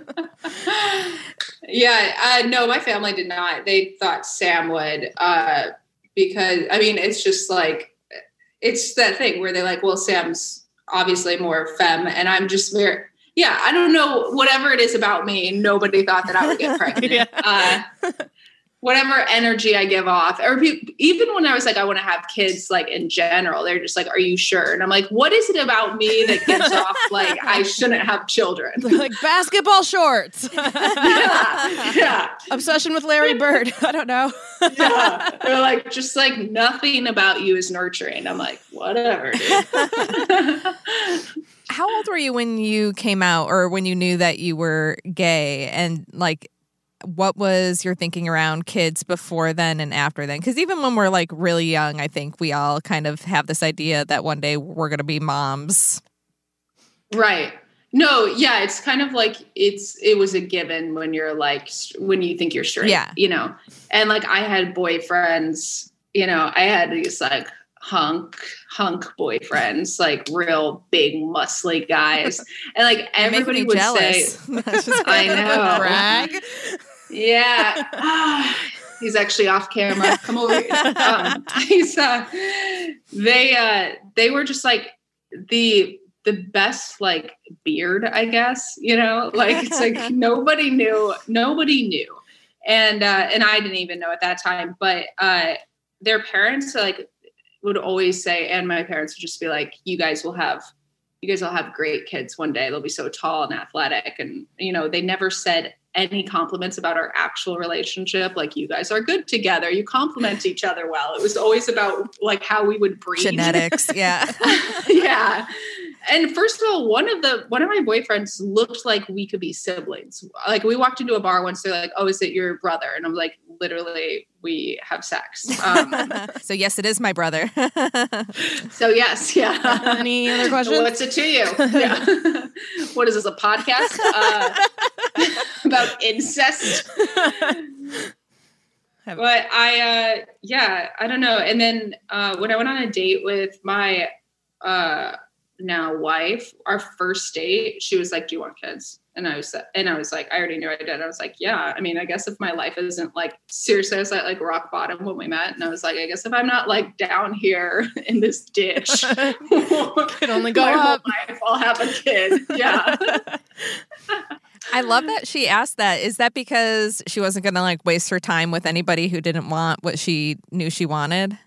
Yeah. uh, no, my family did not. They thought Sam would, uh, because I mean, it's just like it's that thing where they're like, well, Sam's obviously more femme, and I'm just very. Yeah, I don't know. Whatever it is about me, nobody thought that I would get pregnant. Yeah. uh, whatever energy I give off, or pe- even when I was like, I want to have kids, like in general, they're just like, "Are you sure?" And I'm like, "What is it about me that gives off like I shouldn't have children?" like basketball shorts. yeah, yeah, Obsession with Larry Bird. I don't know. yeah. They're like, just like nothing about you is nurturing. I'm like, whatever, dude. How old were you when you came out or when you knew that you were gay? And like, what was your thinking around kids before then and after then? Because even when we're like really young, I think we all kind of have this idea that one day we're going to be moms. right. No, yeah, it's kind of like it's it was a given when you're like when you think you're straight, Yeah. you know. And like I had boyfriends, you know, I had these like hunk hunk boyfriends, like real big muscly guys, and like everybody would jealous. say, I know. Brag. Yeah. Ah, he's actually off camera. Come over. Um, he's uh they uh they were just like the the best like beard, I guess, you know? Like it's like nobody knew, nobody knew. And uh and I didn't even know at that time, but uh their parents like would always say and my parents would just be like you guys will have you guys will have great kids one day. They'll be so tall and athletic. And, you know, they never said any compliments about our actual relationship. Like, you guys are good together. You compliment each other well. It was always about like how we would breed. Genetics. Yeah. yeah. And first of all, one of the one of my boyfriends looked like we could be siblings. Like we walked into a bar once, they're like, "Oh, is it your brother?" And I'm like, "Literally, we have sex." Um, so, yes, it is my brother. so yes, yeah. Any other questions? What's it to you? Yeah. what is this, a podcast uh, about incest? But I, uh, yeah, I don't know. And then uh, when I went on a date with my uh, now wife, our first date, she was like, "Do you want kids?" And I was, and I was like, I already knew I did. I was like, yeah. I mean, I guess if my life isn't like seriously, I was at like rock bottom when we met, and I was like, I guess if I'm not like down here in this ditch, Can only go up. life, I'll have a kid. Yeah. I love that she asked that. Is that because she wasn't going to like waste her time with anybody who didn't want what she knew she wanted?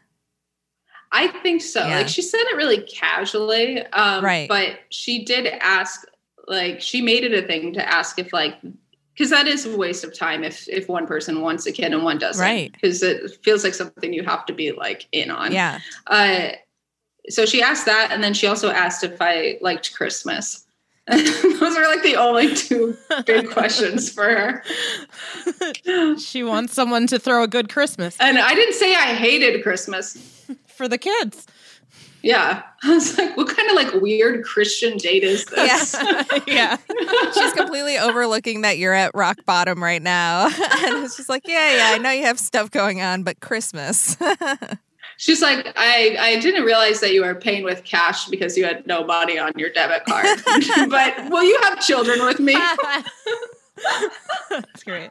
I think so. Yeah. Like she said it really casually. Um, Right. But she did ask, like, she made it a thing to ask if, like, because that is a waste of time if if one person wants a kid and one doesn't. Right. Because it feels like something you have to be like in on. Yeah. Uh, so she asked that, and then she also asked if I liked Christmas. Those are like the only two big questions for her. She wants someone to throw a good Christmas And I didn't say I hated Christmas. For the kids. Yeah. I was like, what kind of like weird Christian date is this? Yeah. yeah. She's completely overlooking that you're at rock bottom right now. and it's just like, yeah, yeah, I know you have stuff going on, but Christmas. She's like, I, I didn't realize that you were paying with cash because you had no money on your debit card. but will you have children with me? That's great.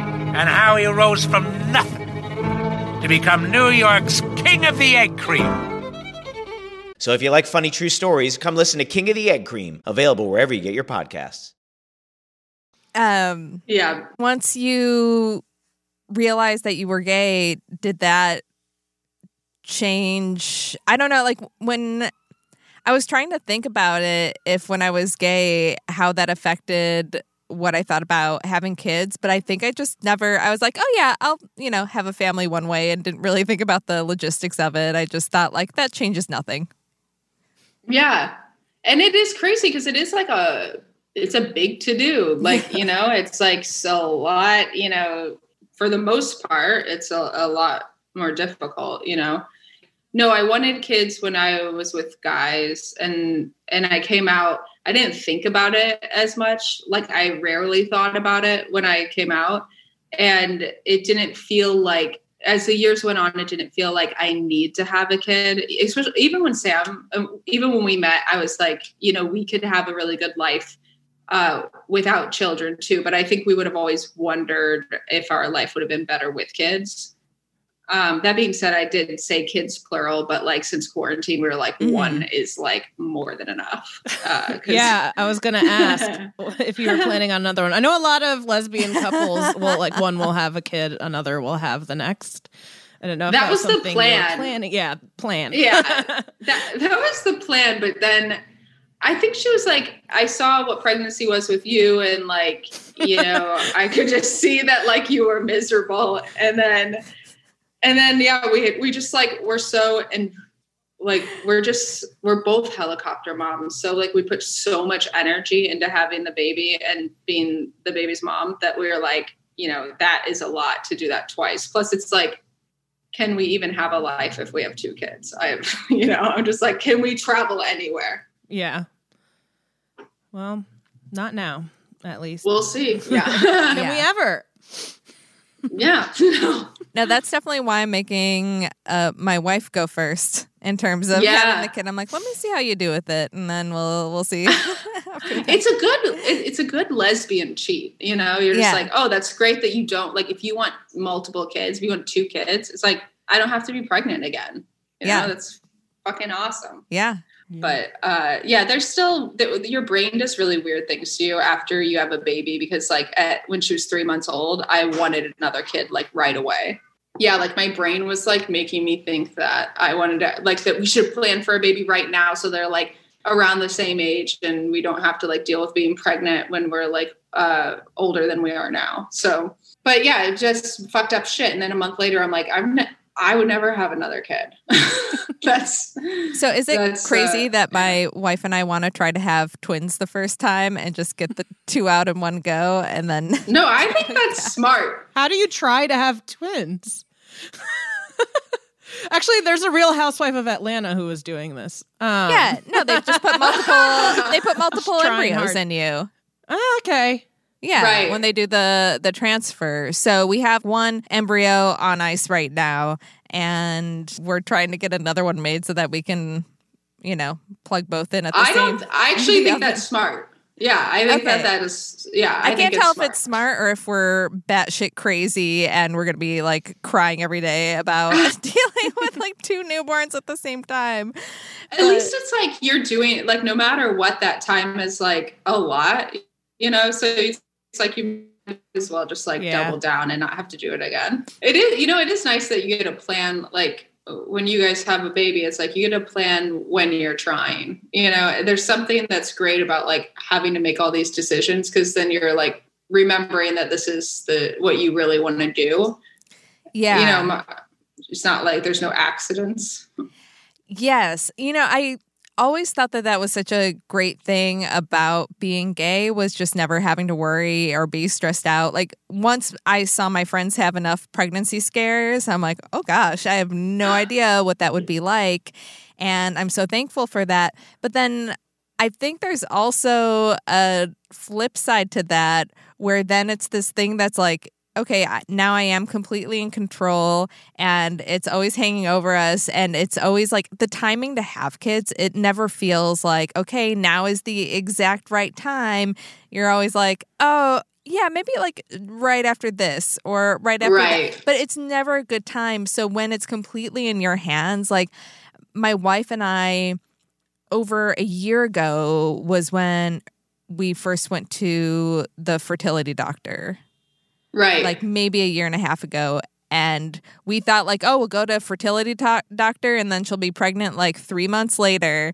and how he rose from nothing to become New York's King of the Egg Cream. So if you like funny true stories, come listen to King of the Egg Cream, available wherever you get your podcasts. um, Yeah. once you realized that you were gay, did that change? I don't know. Like when I was trying to think about it, if when I was gay, how that affected what I thought about having kids, but I think I just never, I was like, oh yeah, I'll, you know, have a family one way and didn't really think about the logistics of it. I just thought like that changes nothing. Yeah. And it is crazy because it is like a it's a big to do. Like, you know, it's like so a lot, you know, for the most part, it's a, a lot more difficult, you know. No, I wanted kids when I was with guys and and I came out, I didn't think about it as much. Like I rarely thought about it when I came out. And it didn't feel like as the years went on, it didn't feel like I need to have a kid. Especially even when Sam, um, even when we met, I was like, you know, we could have a really good life uh, without children too. But I think we would have always wondered if our life would have been better with kids. Um, that being said, I did say kids plural, but like since quarantine, we were like Mhm. one is like more than enough. Uh, Yeah, I was gonna ask if you were planning on another one. I know a lot of lesbian couples will like one will have a kid, another will have the next. I don't know. If That was the something you plan. Planning, yeah, plan. yeah that, that was the plan but then i think she was like i saw what pregnancy was with you and like you know i could just see that like you were miserable and then and then yeah we we just like we're so and like we're just we're both helicopter moms so like we put so much energy into having the baby and being the baby's mom that we are like you know that is a lot to do that twice plus it's like can we even have a life if we have two kids? I have, you know, I'm just like, can we travel anywhere? Yeah. Well, not now, at least. We'll see. Yeah. Can Yeah. we ever? yeah. No, that's definitely why I'm making uh, my wife go first in terms of Yeah. having the kid. I'm like, let me see how you do with it, and then we'll we'll see. it's a good, it, it's a good lesbian cheat. You know, you're just Yeah. like, oh, that's great that you don't like, if you want multiple kids, if you want two kids, it's like, I don't have to be pregnant again. You Yeah. know, that's fucking awesome. yeah, but uh yeah there's still th- your brain does really weird things to you after you have a baby because like at when she was three months old i wanted another kid like right away. Yeah like my brain was like making me think that i wanted to like that we should plan for a baby right now so they're like around the same age and we don't have to like deal with being pregnant when we're like uh older than we are now. So but yeah it just fucked up shit. And then a month later i'm like i'm not I would never have another kid. that's So is it crazy uh, that my wife and I want to try to have twins the first time and just get the two out in one go and then no, I think that's smart. How do you try to have twins? Actually, there's a real housewife of Atlanta who was doing this. Um, Yeah, no, they just put multiple they put multiple embryos hard. in you. Ah, okay. Yeah, Right. when they do the the transfer. So we have one embryo on ice right now and we're trying to get another one made so that we can, you know, plug both in at the I same don't. I actually think that's smart. Yeah, I think Okay. that that is. Yeah, I, I, can't tell it's if it's smart or if we're batshit crazy and we're gonna be like crying every day about dealing with like two newborns at the same time. At least it's like you're doing like no matter what that time is like a lot, you know. So it's like you might as well just like Yeah. double down and not have to do it again. It is, you know, it is nice that you get a plan. Like when you guys have a baby, it's like you get a plan when you're trying. You know, there's something that's great about like having to make all these decisions because then you're like remembering that this is the what you really want to do. Yeah. You know, it's not like there's no accidents. Yes. You know, I always thought that that was such a great thing about being gay was just never having to worry or be stressed out. Like once I saw my friends have enough pregnancy scares, I'm like, "Oh gosh, I have no idea what that would be like." And I'm so thankful for that. But then I think there's also a flip side to that where then it's this thing that's like, okay, now I am completely in control and it's always hanging over us. And it's always like the timing to have kids, it never feels like, okay, now is the exact right time. You're always like, oh, yeah, maybe like right after this or right after Right. that. But it's never a good time. So when it's completely in your hands, like my wife and I, over a year ago was when we first went to the fertility doctor Right. like maybe a year and a half ago and we thought like oh we'll go to a fertility to- doctor and then she'll be pregnant like three months later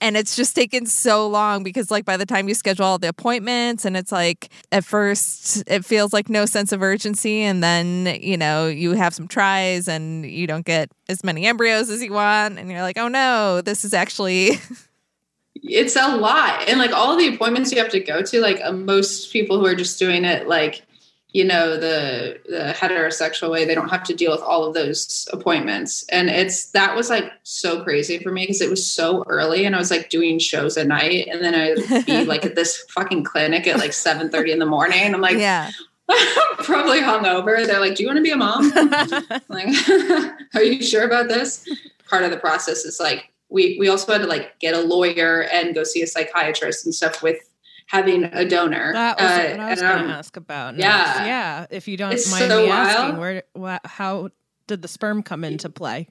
and it's just taken so long because like by the time you schedule all the appointments and it's like at first it feels like no sense of urgency and then you know you have some tries and you don't get as many embryos as you want and you're like oh no this is actually it's a lot and like all the appointments you have to go to like uh, most people who are just doing it like you know the the heterosexual way they don't have to deal with all of those appointments and it's that was like so crazy for me because it was so early and i was like doing shows at night and then i'd be like at this fucking clinic at like 7 30 in the morning and i'm like yeah probably hungover. They're like, "Do you want to be a mom?" Like, are you sure about this? Part of the process is like we we also had to like get a lawyer and go see a psychiatrist and stuff with having a donor. That was Uh, what I was going um, to ask about. yeah. next. yeah. If you don't It's mind so me asking, wild. where, how did the sperm come into play?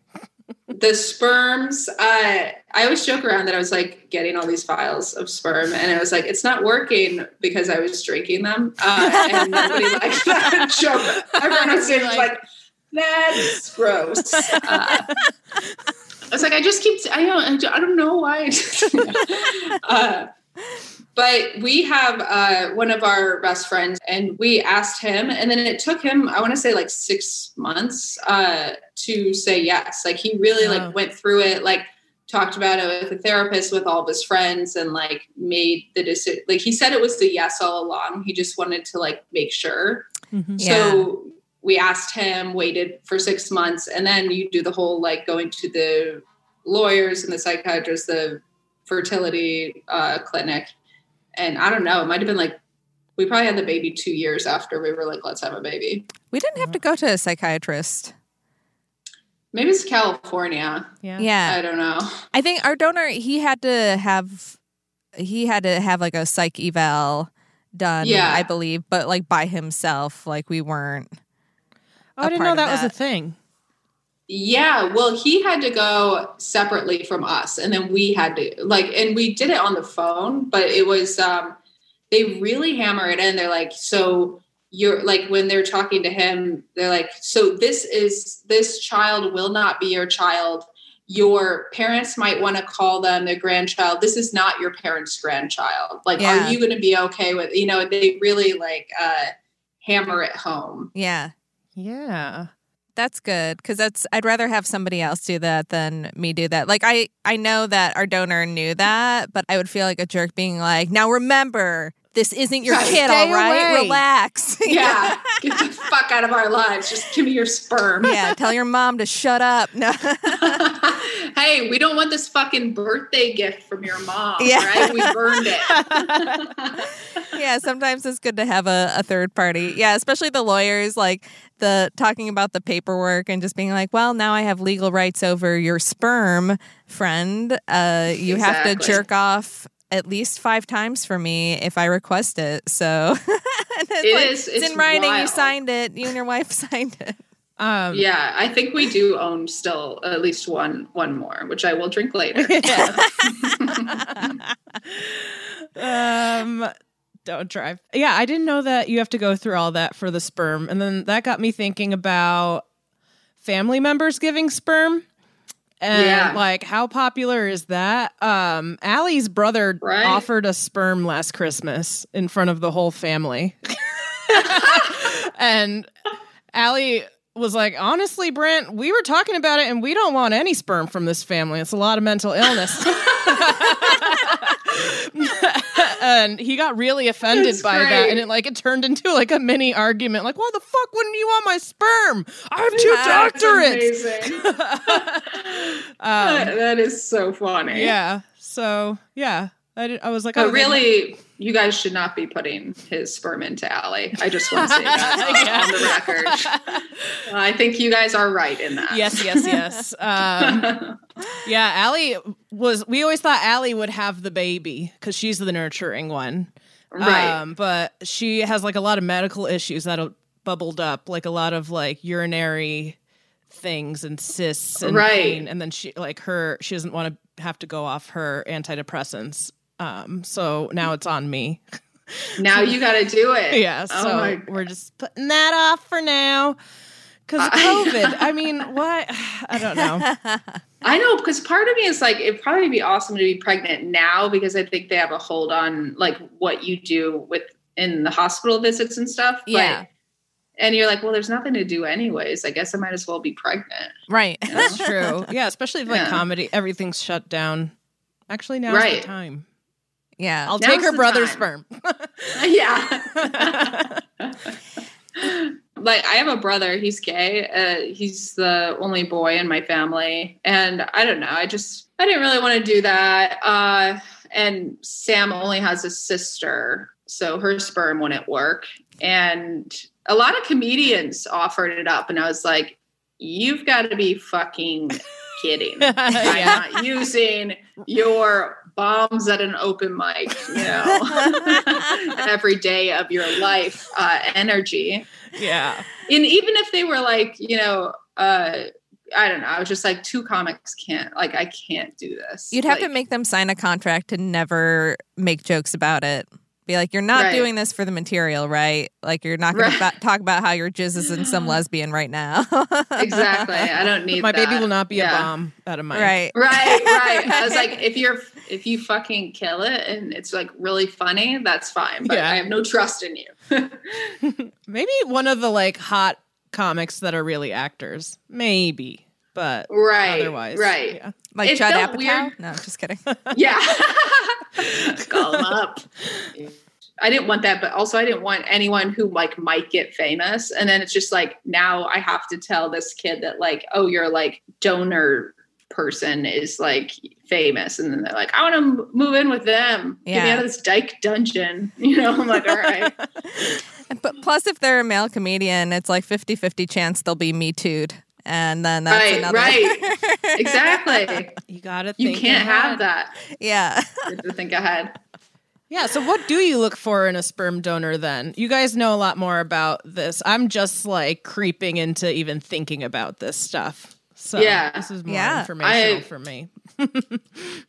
the sperms uh, i always joke around that i was like getting all these files of sperm and I was like it's not working because i was drinking them uh, and nobody liked that joke everyone was was like that's gross uh, i was like i just keep i don't i don't know why uh, but we have uh, one of our best friends and we asked him and then it took him i want to say like six months uh, to say yes. Like he really Wow. like went through it like talked about it with a therapist with all of his friends and like made the decision like he said it was the yes all along. He just wanted to like make sure. So we asked him, waited for six months, and then you do the whole like going to the lawyers and the psychiatrist, the fertility uh, clinic. And I don't know, it might have been like we probably had the baby two years after we were like, let's have a baby. we didn't have to go to a psychiatrist Maybe it's California. Yeah. yeah I don't know. I think our donor he had to have he had to have like a psych eval done, Yeah. I believe, but like by himself. Like we weren't. Oh, I a didn't part know of that, was a thing. Yeah, well, he had to go separately from us, and then we had to like, and we did it on the phone, but it was um they really hammer it in. They're like, so you're like when they're talking to him, they're like, so this is this child will not be your child. Your parents might want to call them their grandchild. This is not your parents' grandchild. Like, Yeah. are you going to be okay with? You know, they really like uh hammer it home. Yeah. Yeah. That's good because that's I'd rather have somebody else do that than me do that. Like I I know that our donor knew that, but I would feel like a jerk being like, "Now remember, this isn't your Right, kid, all right? away." Relax." Yeah, get the fuck out of our lives. Just give me your sperm. yeah, tell your mom to shut up. No. hey, we don't want this fucking birthday gift from your mom. Yeah. Right? We burned it. yeah, sometimes it's good to have a, a third party. Yeah, especially the lawyers, like the talking about the paperwork and just being like, well, now I have legal rights over your sperm, friend. Uh, you have to jerk off at least five times for me if I request it. So it's, It like, is- it's it's in writing. You signed it. You and your wife signed it. Um, yeah, I think we do own still at least one one more, which I will drink later. um don't drive yeah i didn't know that you have to go through all that for the sperm and then that got me thinking about family members giving sperm and Yeah. like how popular is that um Allie's brother Right. offered a sperm last christmas in front of the whole family and Allie was like, honestly, Brent, we were talking about it and we don't want any sperm from this family. It's a lot of mental illness. and he got really offended That's by that. And it like it turned into like a mini argument. Like, why the fuck wouldn't you want my sperm? I have two That's doctorates. Um, that is so funny. yeah. So yeah. I, did, I was like, But oh, really, you guys should not be putting his sperm into Allie. I just want to say that on the record. I think you guys are right in that. Yes, yes, yes. Um, yeah, Allie was. We always thought Allie would have the baby because she's the nurturing one, Right. Um, but she has like a lot of medical issues that bubbled up, like a lot of like urinary things and cysts and Right. pain. And then she like her she doesn't want to have to go off her antidepressants. Um, so now it's on me. now you got to do it. yeah, Oh so my we're just putting that off for now. Because of COVID. I mean, what? I don't know. I know because part of me is like it'd probably be awesome to be pregnant now because I think they have a hold on like what you do with in the hospital visits and stuff. But- Yeah. and you're like, well, there's nothing to do anyways. I guess I might as well be pregnant. Right. That's true. Yeah, especially if like Yeah. comedy, everything's shut down. Actually, now's Right. the time. Yeah. I'll Now's take her brother's time. sperm. yeah. like I have a brother. He's gay. Uh, he's the only boy in my family, and I don't know. I just I didn't really want to do that. Uh, and Sam only has a sister, so her sperm wouldn't work. And a lot of comedians offered it up, and I was like, "You've got to be fucking kidding! I'm not using your." Bombs at an open mic you know every day of your life uh, energy yeah. and even if they were like you know uh i don't know i was just like two comics can't like i can't do this You'd have to make them sign a contract to never make jokes about it. Be like, you're not Right. doing this for the material, right? Like, you're not going Right. to talk about how your jizz is in some lesbian right now. exactly i don't need My baby will not be Yeah. a bomb out of mic. right. right right i was like if you're if you fucking kill it and it's like really funny that's fine but Yeah. i have no trust in you Maybe one of the like hot comics that are really actors. Maybe. But right otherwise. right Yeah. Like It Judd felt Apatow? weird. No, just kidding. Yeah. Call them up. I didn't want that, but also I didn't want anyone who like might get famous. And then it's just like now I have to tell this kid that like, oh, your like donor person is like famous. And then they're like, I want to move in with them. yeah. Get me out of this dyke dungeon. You know, I'm like, all right. but plus, if they're a male comedian, it's like 50 50 chance they'll be Me Too'd. And then that's right, another. right. Exactly. You gotta You can't ahead. have that. yeah. You have to think ahead. Yeah, so what do you look for in a sperm donor then? You guys know a lot more about this. I'm just like creeping into even thinking about this stuff. So Yeah. this is more Yeah. informational I- for me.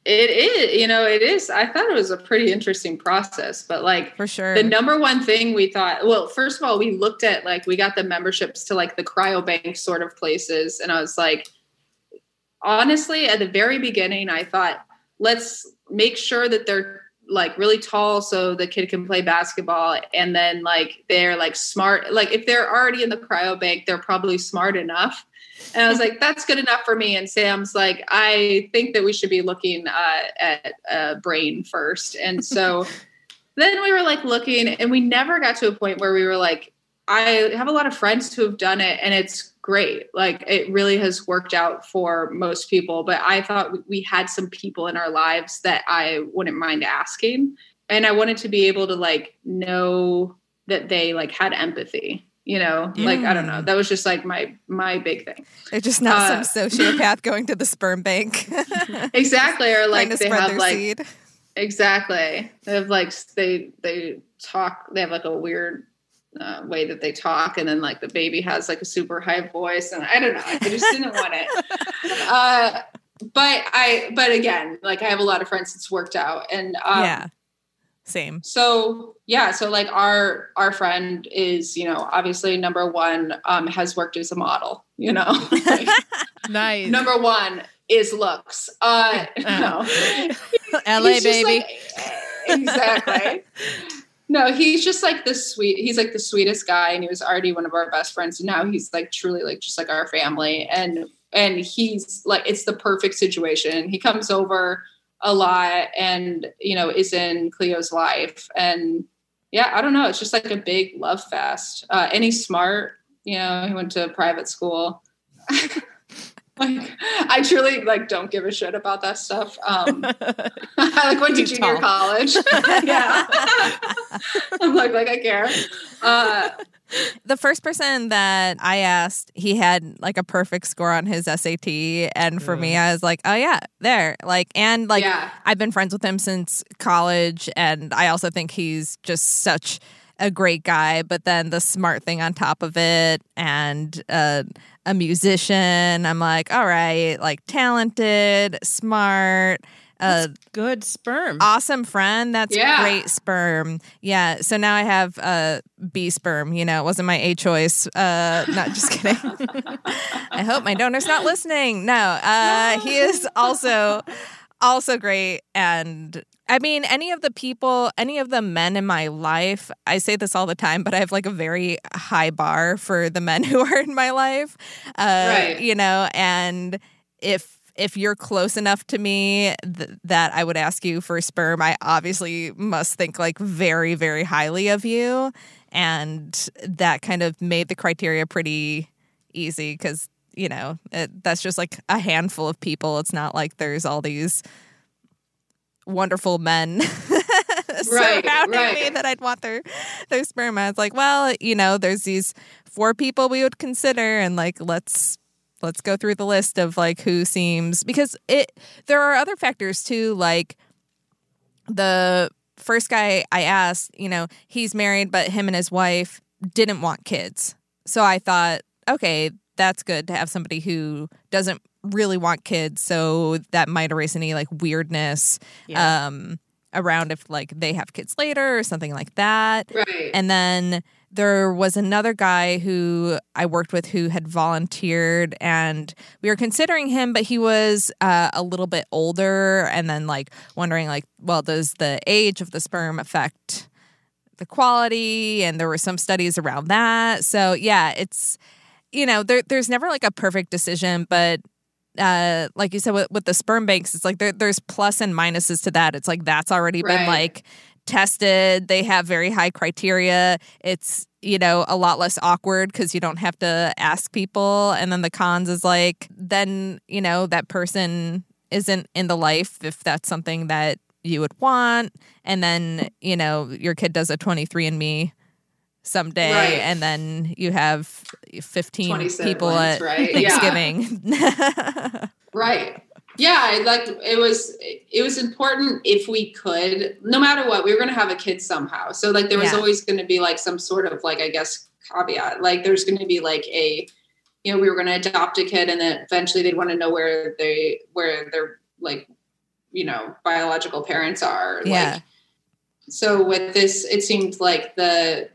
It is, you know, it is. I thought it was a pretty interesting process, but like For sure. the number one thing we thought, well, first of all, we looked at like we got the memberships to like the cryobank sort of places, and I was like, honestly, at the very beginning, I thought let's make sure that they're like really tall so the kid can play basketball and then like they're like smart like if they're already in the cryo bank they're probably smart enough and i was like that's good enough for me. And sam's like i think that we should be looking uh, at uh, brain first. And so then we were like looking and we never got to a point where we were like i have a lot of friends who have done it and it's great. Like it really has worked out for most people but i thought we had some people in our lives that i wouldn't mind asking. And i wanted to be able to like know that they like had empathy you know like i don't know that was just like my my big thing They're just not Uh, some sociopath going to the sperm bank. exactly or like they have like seed. exactly they have like they they talk they have like a weird uh, way that they talk and then like the baby has like a super high voice and i don't know i just didn't want it uh but i but again like i have a lot of friends it's worked out and um, yeah. Same. so yeah so like our our friend is you know obviously number one um has worked as a model you know nice number one is looks uh no LA baby. like- exactly. No, he's just like the sweet. He's like the sweetest guy, and he was already one of our best friends. And now he's like truly like just like our family, and and he's like it's the perfect situation. He comes over a lot, and you know is in Cleo's life, and yeah, I don't know. It's just like a big love fest. Uh, he's smart. You know, he went to private school. like I truly like don't give a shit about that stuff. Um, I like went to junior tall. college. yeah, I'm like like I care. Uh, The first person that I asked, he had like a perfect score on his SAT. And for me, I was like, oh, yeah, there. Like, and like, Yeah. I've been friends with him since college. And I also think he's just such a great guy. But then the smart thing on top of it and uh, a musician, I'm like, all right, like talented, smart. Uh, Good sperm. awesome friend. That's Yeah. great sperm. Yeah. So now I have uh, B sperm. You know, it wasn't my A choice. Uh, not just kidding. I hope my donor's not listening. No, uh, he is also also great. And I mean, any of the people, any of the men in my life, I say this all the time, but I have like a very high bar for the men who are in my life. Uh, Right. You know, and if if you're close enough to me th- that I would ask you for sperm, I obviously must think like very, very highly of you. And that kind of made the criteria pretty easy because, you know, it, that's just like a handful of people. It's not like there's all these wonderful men Right, surrounding right. me that I'd want their their sperm. I was like, well, you know, there's these four people we would consider, and like let's let's go through the list of like who seems because it there are other factors too, like the first guy I asked, you know, he's married, but him and his wife didn't want kids. So I thought, okay, that's good to have somebody who doesn't really want kids. So that might erase any like weirdness Yeah. um, around if like they have kids later or something like that. right. And then there was another guy who I worked with who had volunteered, and we were considering him, but he was uh, a little bit older, and then like wondering, like, well, does the age of the sperm affect the quality? And there were some studies around that. So yeah, it's you know, there there's never like a perfect decision, but uh like you said with, with the sperm banks it's like there, there's plus and minuses to that. It's like that's already been like tested. They have very high criteria. It's you know a lot less awkward because you don't have to ask people. And then the cons is like then you know that person isn't in the life if that's something that you would want. And then you know your kid does a 23andme someday Right. and then you have 15 people at right? Yeah. thanksgiving Right. Yeah, like it was it was important if we could, no matter what, we were gonna have a kid somehow. So like there was Yeah. always gonna be like some sort of like I guess caveat. Like there's gonna be like a you know, we were gonna adopt a kid and then eventually they'd want to know where they where their like, you know, biological parents are. Yeah. Like so with this it seemed like the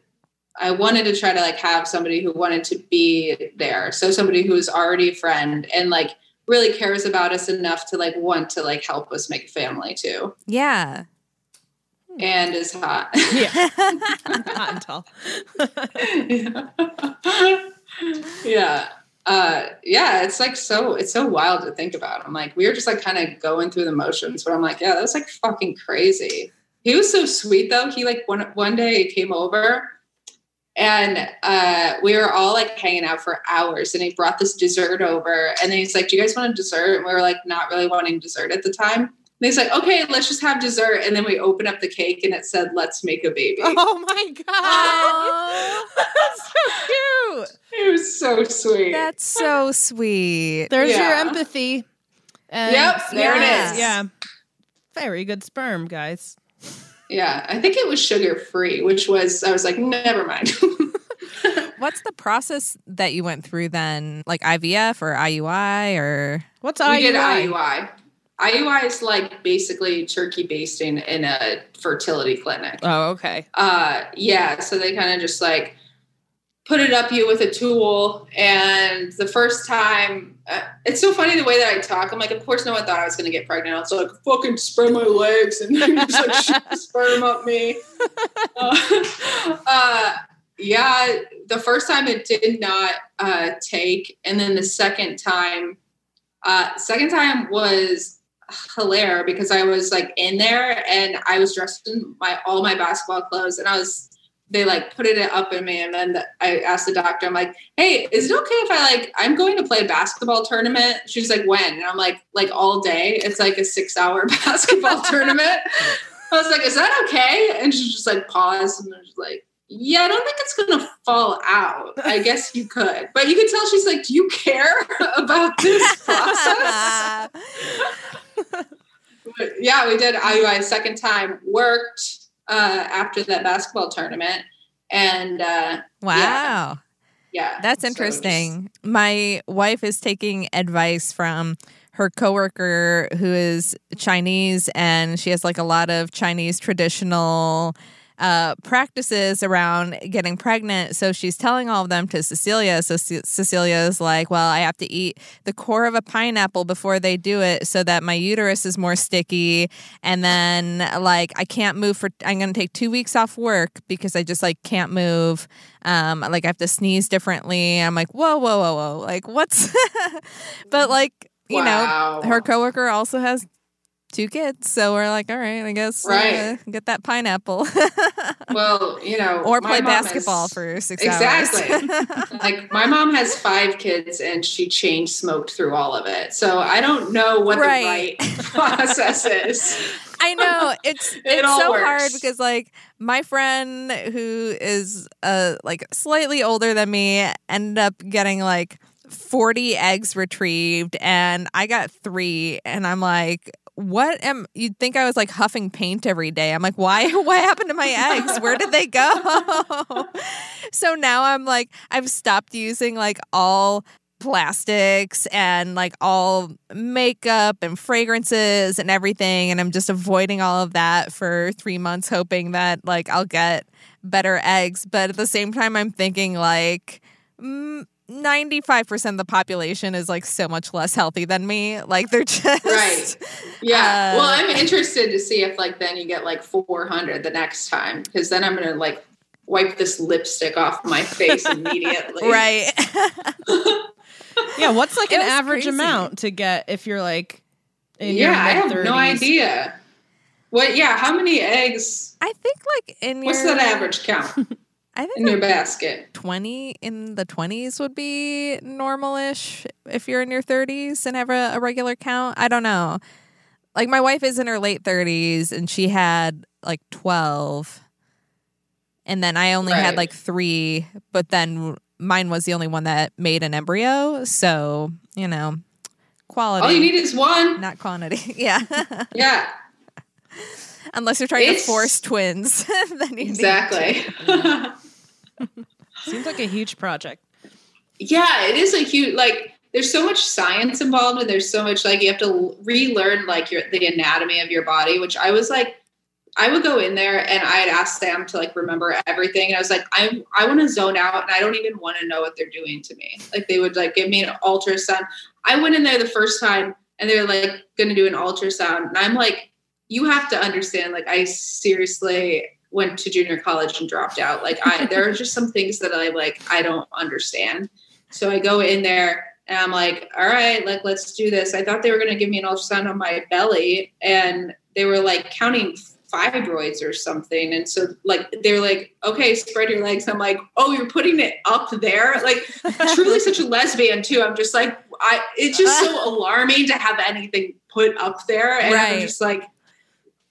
I wanted to try to like have somebody who wanted to be there. So somebody who's already a friend and like really cares about us enough to like want to like help us make a family too. yeah and is hot. Yeah. hot and tall. yeah. Uh, yeah, it's like so it's so wild to think about. I'm like, we were just like kind of going through the motions, but I'm like, yeah, that's like fucking crazy. He was so sweet though. He like one one day he came over and uh, we were all like hanging out for hours and he brought this dessert over and then he's like, Do you guys want a dessert? And we were like not really wanting dessert at the time. And he's like, okay, let's just have dessert. And then we open up the cake and it said, let's make a baby. Oh my God. That's so cute. It was so sweet. That's so sweet. There's Yeah. your empathy. And Yep, there it yeah, is. Yeah. Very good sperm, guys. Yeah, I think it was sugar free, which was, I was like, never mind. What's the process that you went through then? Like IVF or IUI or What's IUI? we did IUI. IUI is like basically turkey basting in a fertility clinic. Oh, okay. Uh, yeah, so they kind of just like put it up you with a tool. And the first time, uh, it's so funny the way that I talk. I'm like, of course, no one thought I was going to get pregnant. I was like, fucking spread my legs and then just like sperm up me. Uh, uh, yeah, the first time it did not uh, take, and then the second time, uh, second time was hilarious because I was like in there and I was dressed in my all my basketball clothes and I was they like put it up in me and then I asked the doctor I'm like hey is it okay if I like I'm going to play a basketball tournament? She's like when? And I'm like like all day? It's like a six hour basketball tournament. I was like is that okay? And she just like paused and was like yeah, I don't think it's gonna fall out. I guess you could, but you could tell she's like, "Do you care about this process?" Yeah, we did IUI second time. Worked uh, after that basketball tournament, and uh, Wow. yeah, yeah, That's so interesting. My wife is taking advice from her coworker who is Chinese and she has like a lot of Chinese traditional uh, practices around getting pregnant. So she's telling all of them to Cecilia. So Ce- Cecilia is like, Well, I have to eat the core of a pineapple before they do it so that my uterus is more sticky. And then, like, I can't move for, I'm going to take two weeks off work because I just like can't move. Um, like, I have to sneeze differently. I'm like, Whoa, whoa, whoa, whoa. Like, what's, but like, you Wow. know, her coworker also has two kids. So we're like, all right, I guess Right. uh, get that pineapple. Well, you know, or play basketball is- for six exactly. hours. like my mom has five kids and she chain smoked through all of it. So I don't know what Right. the right process is. I know it's it's all so hard because like my friend who is uh like slightly older than me ended up getting like 40 eggs retrieved and I got 3 and I'm like what am you'd think I was like huffing paint every day. I'm like, why what happened to my eggs? Where did they go? so now I'm like I've stopped using like all plastics and like all makeup and fragrances and everything and I'm just avoiding all of that for 3 months hoping that like I'll get better eggs but at the same time I'm thinking like mm, 95% of the population is like so much less healthy than me like they're just Right. Yeah. Uh, well, I'm interested to see if like then you get like 400 the next time because then I'm gonna like wipe this lipstick off my face immediately. right Yeah, what's like It an average crazy. amount to get if you're like in yeah, your I have mid-thirties? no idea. What? Yeah. How many eggs? I think like in What's your that average count I think in your like basket? 20 in the 20s would be normal-ish if you're in your 30s and have a, a regular count. I don't know. Like my wife is in her late 30s and she had like 12 and then i only had like three but then mine was the only one that made an embryo. So you know quality. All you need is one. not quantity. Yeah. Yeah. unless you're trying It's- to force twins then you Exactly. Seems like a huge project. yeah, it is a huge like. There's so much science involved, and there's so much like you have to relearn like your the anatomy of your body. Which I was like, I would go in there and I'd ask Sam to like remember everything, and I was like, I I want to zone out, and I don't even want to know what they're doing to me. Like they would like give me an ultrasound. I went in there the first time, and they're like going to do an ultrasound, and I'm like you have to understand. Like, I seriously went to junior college and dropped out. Like, I there are just some things that I like I don't understand. So I go in there and I'm like, all right, like let's do this. I thought they were going to give me an ultrasound on my belly, and they were like counting fibroids or something. And so like they're like, okay, spread your legs. I'm like, oh, you're putting it up there. Like truly such a lesbian too. I'm just like, I it's just so alarming to have anything put up there. And I'm just like,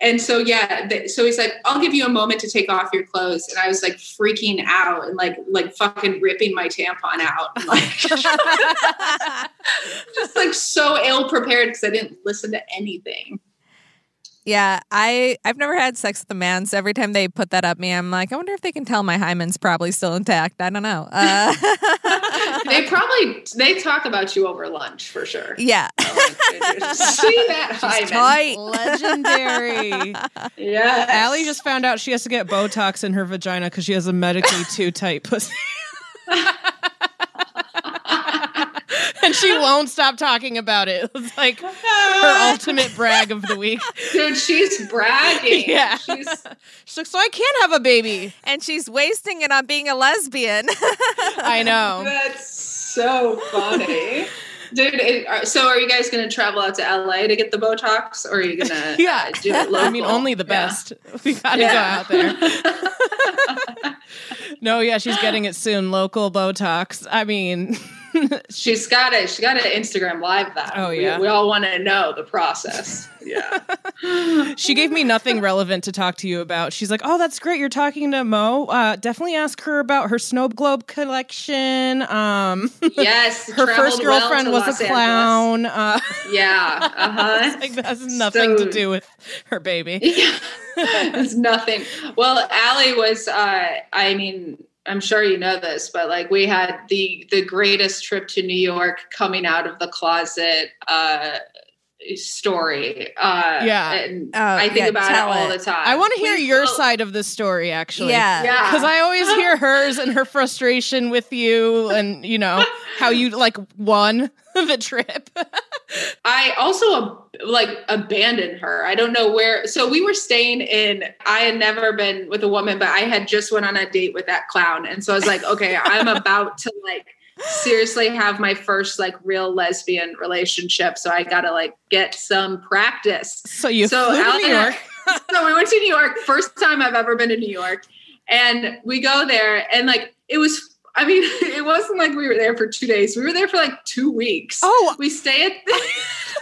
and so yeah, so he's like, I'll give you a moment to take off your clothes. And I was like freaking out and like like fucking ripping my tampon out. Like just like so ill prepared because I didn't listen to anything. Yeah, I I've never had sex with a man, so every time they put that up me, I'm like, I wonder if they can tell my hymen's probably still intact. I don't know. Uh, they probably they talk about you over lunch for sure. yeah, See that hymen. tight. Legendary. yeah. Allie just found out she has to get Botox in her vagina because she has a medically too tight pussy. and she won't stop talking about it. It's like her ultimate brag of the week. Dude, she's bragging. Yeah. She's She's like, so I can't have a baby. and she's wasting it on being a lesbian. I know. that's so funny. Dude, it, so are you guys going to travel out to LA to get the Botox or are you going to uh, Yeah. do it local? I mean, only the Yeah. best. We gotta Yeah. go out there. no, yeah, she's getting it soon. Local Botox. I mean, She's got it. She got to Instagram live that. Oh, yeah. We, all want to know the process. Yeah. she gave me nothing relevant to talk to you about. She's like, "Oh, that's great. You're talking to Mo. Uh, definitely ask her about her snow globe collection. Um, Yes. her first girlfriend to was Los a clown. Uh, Yeah. Uh huh. like that has nothing So- to do with her baby. Yeah. it's nothing. Well, Allie was uh I mean, I'm sure you know this, but like we had the the greatest trip to New York coming out of the closet uh story. Uh Yeah. and Oh, I think yeah, about it all it. the time. I want to hear We- your well, side of the story, actually. Yeah. Yeah. Because I always hear hers and her frustration with you, and you know how you like won the trip. I also like abandoned her. I don't know where. So we were staying in. I had never been with a woman, but I had just went on a date with that clown, and so I was like, okay, I'm about to like seriously have my first like real lesbian relationship. So I got to like get some practice. So you So flew to New and I- York. so we went to New York. First time I've ever been to New York, and we go there, and like it was. I mean, it wasn't like we were there for two days. We were there for like two weeks. Oh. we stay at.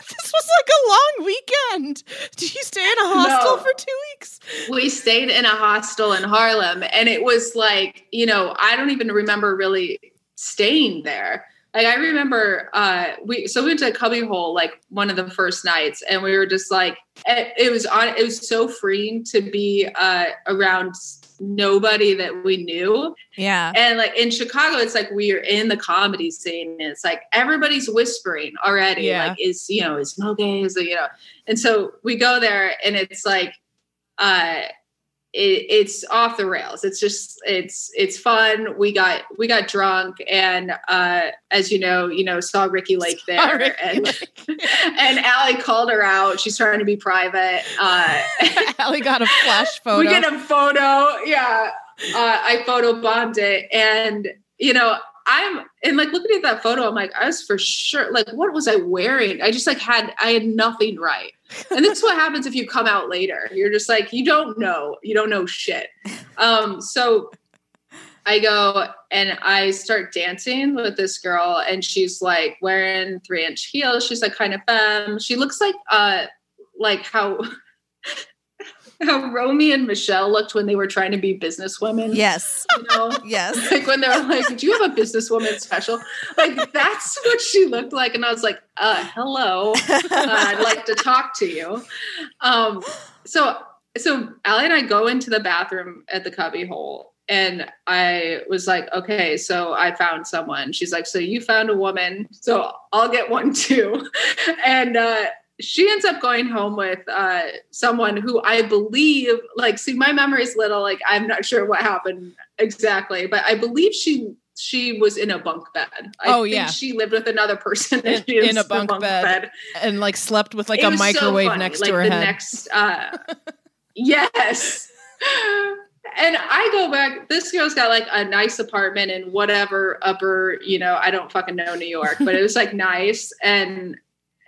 This was like a long weekend. Did you stay in a hostel No. for two weeks? we stayed in a hostel in Harlem and it was like, you know, I don't even remember really staying there. Like I remember uh we so we went to Cubbyhole like one of the first nights and we were just like it, it was on it was so freeing to be uh around nobody that we knew yeah. and like in Chicago, it's like we are in the comedy scene. And it's like everybody's whispering already. Yeah. Like, is you know, is Mo gay? Is you know? And so we go there, and it's like, uh, it, it's off the rails. It's just it's it's fun. We got we got drunk, and uh, as you know, you know, saw Ricki Lake there, Ricki and and Allie called her out. She's trying to be private. Uh, Allie got a flash photo. we get a photo. Yeah. Uh, I photo bombed it. And, you know, I'm and like looking at that photo, I'm like, I was for sure like, what was I wearing? I just like had I had nothing right. And this is what happens if you come out later. You're just like, you don't know. You don't know shit. Um, so I go and I start dancing with this girl, and she's like wearing three inch heels. She's like kind of femme. She looks like uh like how how Romy and Michelle looked when they were trying to be businesswomen. Yes. You know? Yes. Like when they were like, Do you have a businesswoman special? Like that's what she looked like. And I was like, uh, hello. Uh, I'd like to talk to you. Um, so so Allie and I go into the bathroom at the cubby hole and I was like, okay, so I found someone. She's like, so you found a woman, so I'll get one too. And uh she ends up going home with uh someone who I believe like see my memory's little like I'm not sure what happened exactly but I believe she she was in a bunk bed. I Oh, think yeah. she lived with another person in, in a bunk, bed, and like slept with like It a was so microwave next like to her the head. Next, uh, yes. And I go back. This girl's got like a nice apartment in whatever upper, you know, I don't fucking know New York, but it was like nice. And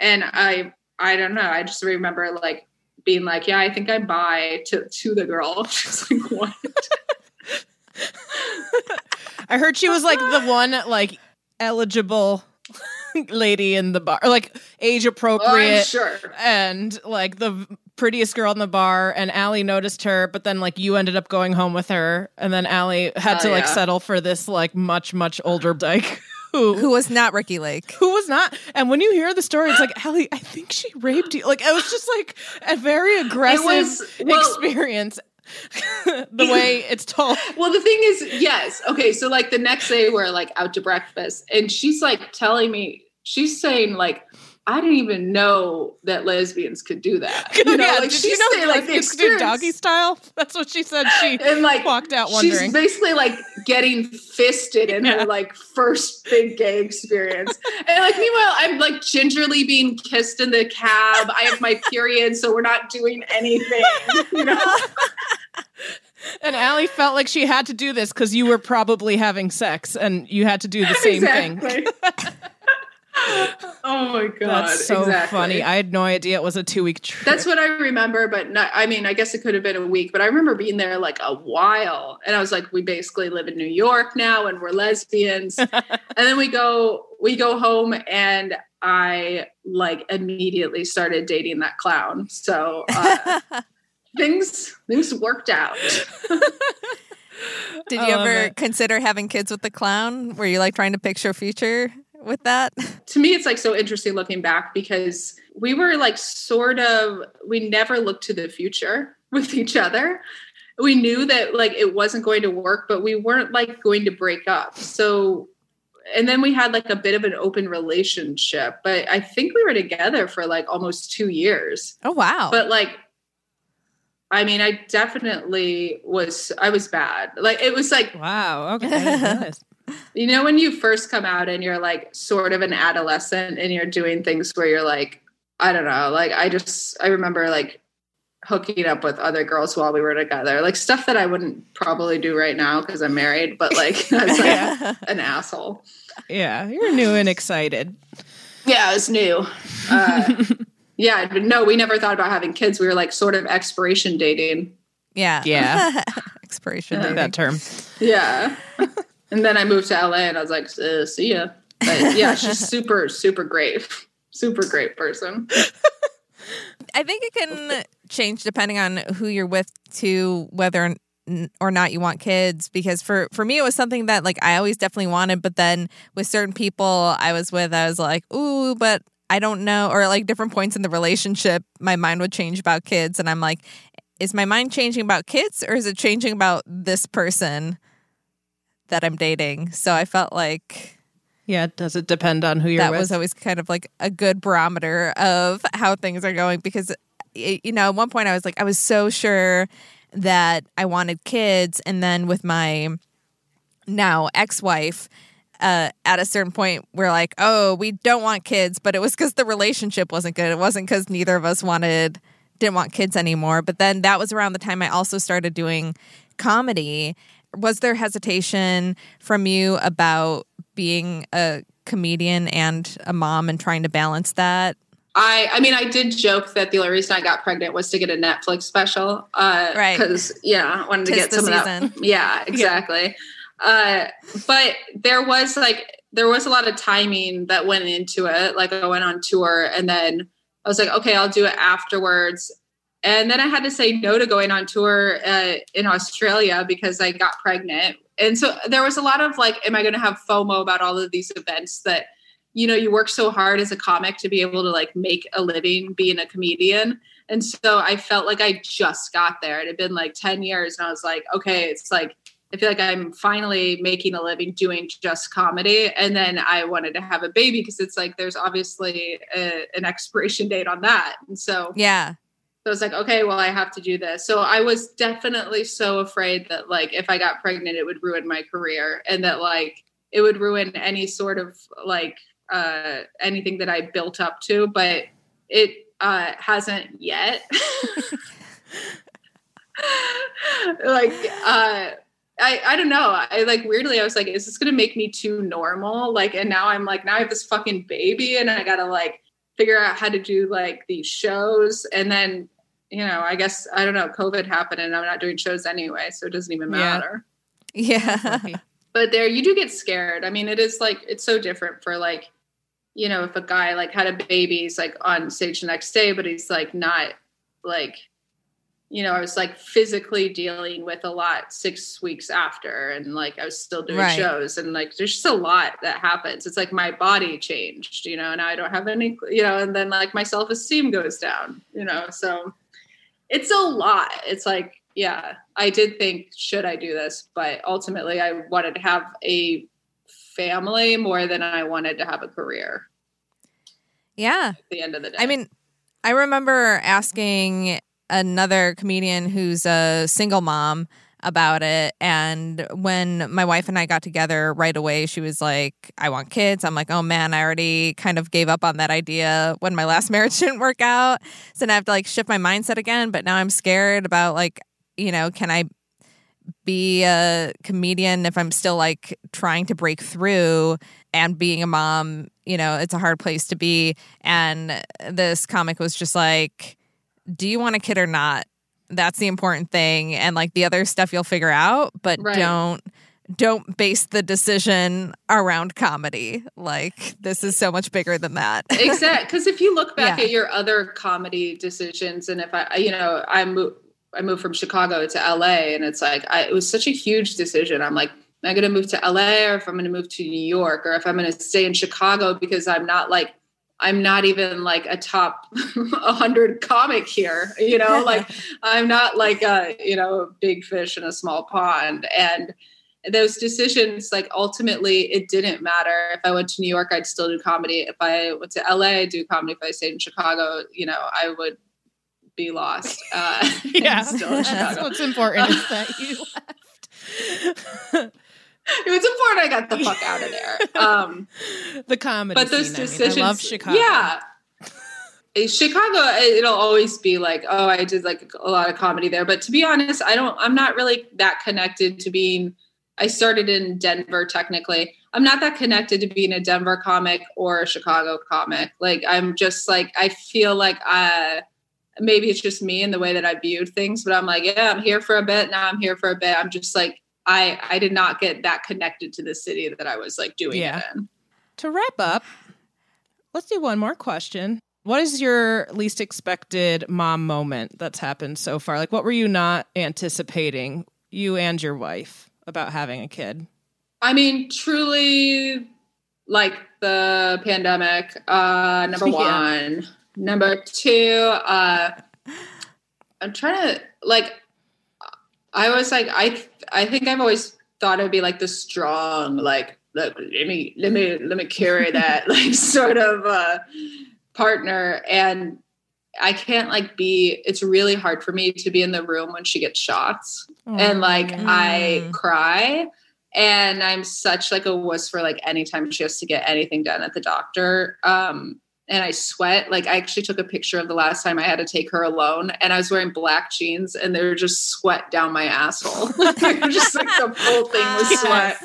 and I I don't know. I just remember like being like, yeah, I think I buy to to the girl. She's like, what? I heard she was like the one like eligible lady in the bar, like age appropriate, oh, sure. and like the prettiest girl in the bar. And Allie noticed her, but then like you ended up going home with her, and then Allie had Oh, to like yeah. settle for this like much much older dyke. Who, who was not Ricki Lake? Who was not? And when you hear the story, it's like Ellie, I think she raped you. Like it was just like a very aggressive was- well- experience. the way it's told. Well, the thing is, yes. Okay, so like the next day we're like out to breakfast, and she's like telling me, she's saying like, I didn't even know that lesbians could do that. You know, yeah, like did you know saying, like lesbians do doggy style? That's what she said. She and like walked out wondering. She's basically like getting fisted in her like first big gay experience. And like meanwhile, I'm like gingerly being kissed in the cab. I have my period, so we're not doing anything. You know? And Allie felt like she had to do this because you were probably having sex and you had to do the same thing. Exactly. oh my god. That's so exactly. funny. I had no idea it was a two week trip. That's what I remember, but not, I mean, I guess it could have been a week, but I remember being there like a while. And I was like, we basically live in New York now and we're lesbians. and then we go, we go home and I like immediately started dating that clown. So uh, things, things worked out. Did you ever it. consider having kids with the clown? Were you like trying to picture future with that? to me it's like so interesting looking back because we were like sort of we never looked to the future with each other we knew that like it wasn't going to work but we weren't like going to break up so and then we had like a bit of an open relationship but i think we were together for like almost two years Oh wow. but like i mean i definitely was i was bad like it was like wow okay I didn't realize. You know when you first come out and you're like sort of an adolescent and you're doing things where you're like i don't know like i just i remember like hooking up with other girls while we were together like stuff that i wouldn't probably do right now because i'm married but like i was like an asshole Yeah, you're new and excited. yeah it was new uh, yeah but no we never thought about having kids we were like sort of expiration dating yeah. Yeah. Expiration I dating. that term. Yeah. And then I moved to LA and I was like, uh, see ya. But yeah, she's super, super great. Super great person. I think it can change depending on who you're with to whether or not you want kids because for for me it was something that like I always definitely wanted but then with certain people I was with I was like ooh but I don't know or like different points in the relationship my mind would change about kids and I'm like is my mind changing about kids or is it changing about this person that I'm dating. So I felt like Yeah, does it depend on who you're that with? was always kind of like a good barometer of how things are going because you know at one point i was like i was so sure that i wanted kids. And then with my now ex-wife uh, at a certain point we're like oh we don't want kids but it was because the relationship wasn't good. It wasn't because neither of us wanted didn't want kids anymore. But then that was around the time i also started doing comedy was there hesitation from you about being a comedian and a mom and trying to balance that I, I mean, I did joke that the only reason I got pregnant was to get a Netflix special. Uh, Right. Because, yeah, I wanted to get some of that. Yeah, exactly. Uh, but there was like, there was a lot of timing that went into it. Like I went on tour and then I was like, okay, I'll do it afterwards. And then I had to say no to going on tour uh, in Australia because I got pregnant. And so there was a lot of like, am I going to have FOMO about all of these events that, you know, you work so hard as a comic to be able to like make a living being a comedian. And so I felt like I just got there. It had been like 10 years. And I was like, okay, it's like, I feel like I'm finally making a living doing just comedy. And then I wanted to have a baby because it's like there's obviously a, an expiration date on that. And so yeah so I was like, okay, well, I have to do this. So I was definitely so afraid that like if I got pregnant, it would ruin my career and that like it would ruin any sort of like uh anything that I built up to, but it uh hasn't yet. like uh I, I don't know. I like weirdly, I was like, is this gonna make me too normal? Like, and now I'm like, now I have this fucking baby and I gotta like figure out how to do like these shows. And then, you know, I guess I don't know, COVID happened and I'm not doing shows anyway, so it doesn't even Yeah. matter. Yeah. But there you do get scared. I mean, it is like it's so different for like, you know, if a guy like had a baby, he's like on stage the next day, but he's like not like you know, I was like physically dealing with a lot six weeks after, and like I was still doing Right. shows, and like there's just a lot that happens. It's like my body changed, you know, and I don't have any, you know, and then like my self esteem goes down, you know, so it's a lot. It's like, yeah, I did think, should I do this? But ultimately, I wanted to have a family more than I wanted to have a career Yeah. at the end of the day. I mean, I remember asking another comedian who's a single mom about it. And when my wife and I got together right away, she was like, I want kids. I'm like, oh man, I already kind of gave up on that idea when my last marriage didn't work out. So now I have to like shift my mindset again. But now I'm scared about like, you know, can I be a comedian if I'm still like trying to break through and being a mom, you know, it's a hard place to be. And this comic was just like, do you want a kid or not? That's the important thing. And like the other stuff you'll figure out, but Right. don't don't base the decision around comedy. Like this is so much bigger than that. exactly because if you look back Yeah. at your other comedy decisions and if i you know i moved i moved from chicago to la and it's like I, it was such a huge decision i'm like am i going to move to la or if i'm going to move to new york or if i'm going to stay in chicago because i'm not like i'm not even like a top 100 comic here you know like i'm not like a you know a big fish in a small pond. And those decisions like ultimately it didn't matter. If i went to new york i'd still do comedy. If i went to la i'd do comedy. If i stayed in chicago you know i would be lost uh Yeah, that's what's important is that you it was important i got the fuck out of there um the comedy. but those scene, I mean. decisions I love Chicago. yeah Chicago, it'll always be like, oh, I did like a lot of comedy there. But to be honest, I don't, I'm not really that connected to being, I started in Denver technically. I'm not that connected to being a Denver comic or a Chicago comic. Like, I'm just like, I feel like, uh, maybe it's just me and the way that I viewed things, but I'm like, yeah, I'm here for a bit. Now I'm here for a bit. I'm just like, I, I did not get that connected to the city that I was like doing Yeah. it in. To wrap up, let's do one more question. What is your least expected mom moment that's happened so far? Like, what were you not anticipating, you and your wife, about having a kid? I mean, truly, like the pandemic. Uh, number Yeah. one. Number two. Uh, I'm trying to like. I was like, I I think I've always thought I'd be like the strong, like look, let me let me let me carry that, like sort of uh, partner, and I can't like be. It's really hard for me to be in the room when she gets shots, and like I cry and I'm such like a wuss for like anytime she has to get anything done at the doctor. Um, and I sweat. Like I actually took a picture of the last time I had to take her alone, and I was wearing black jeans, and there was just sweat down my asshole. just like the whole thing was sweat.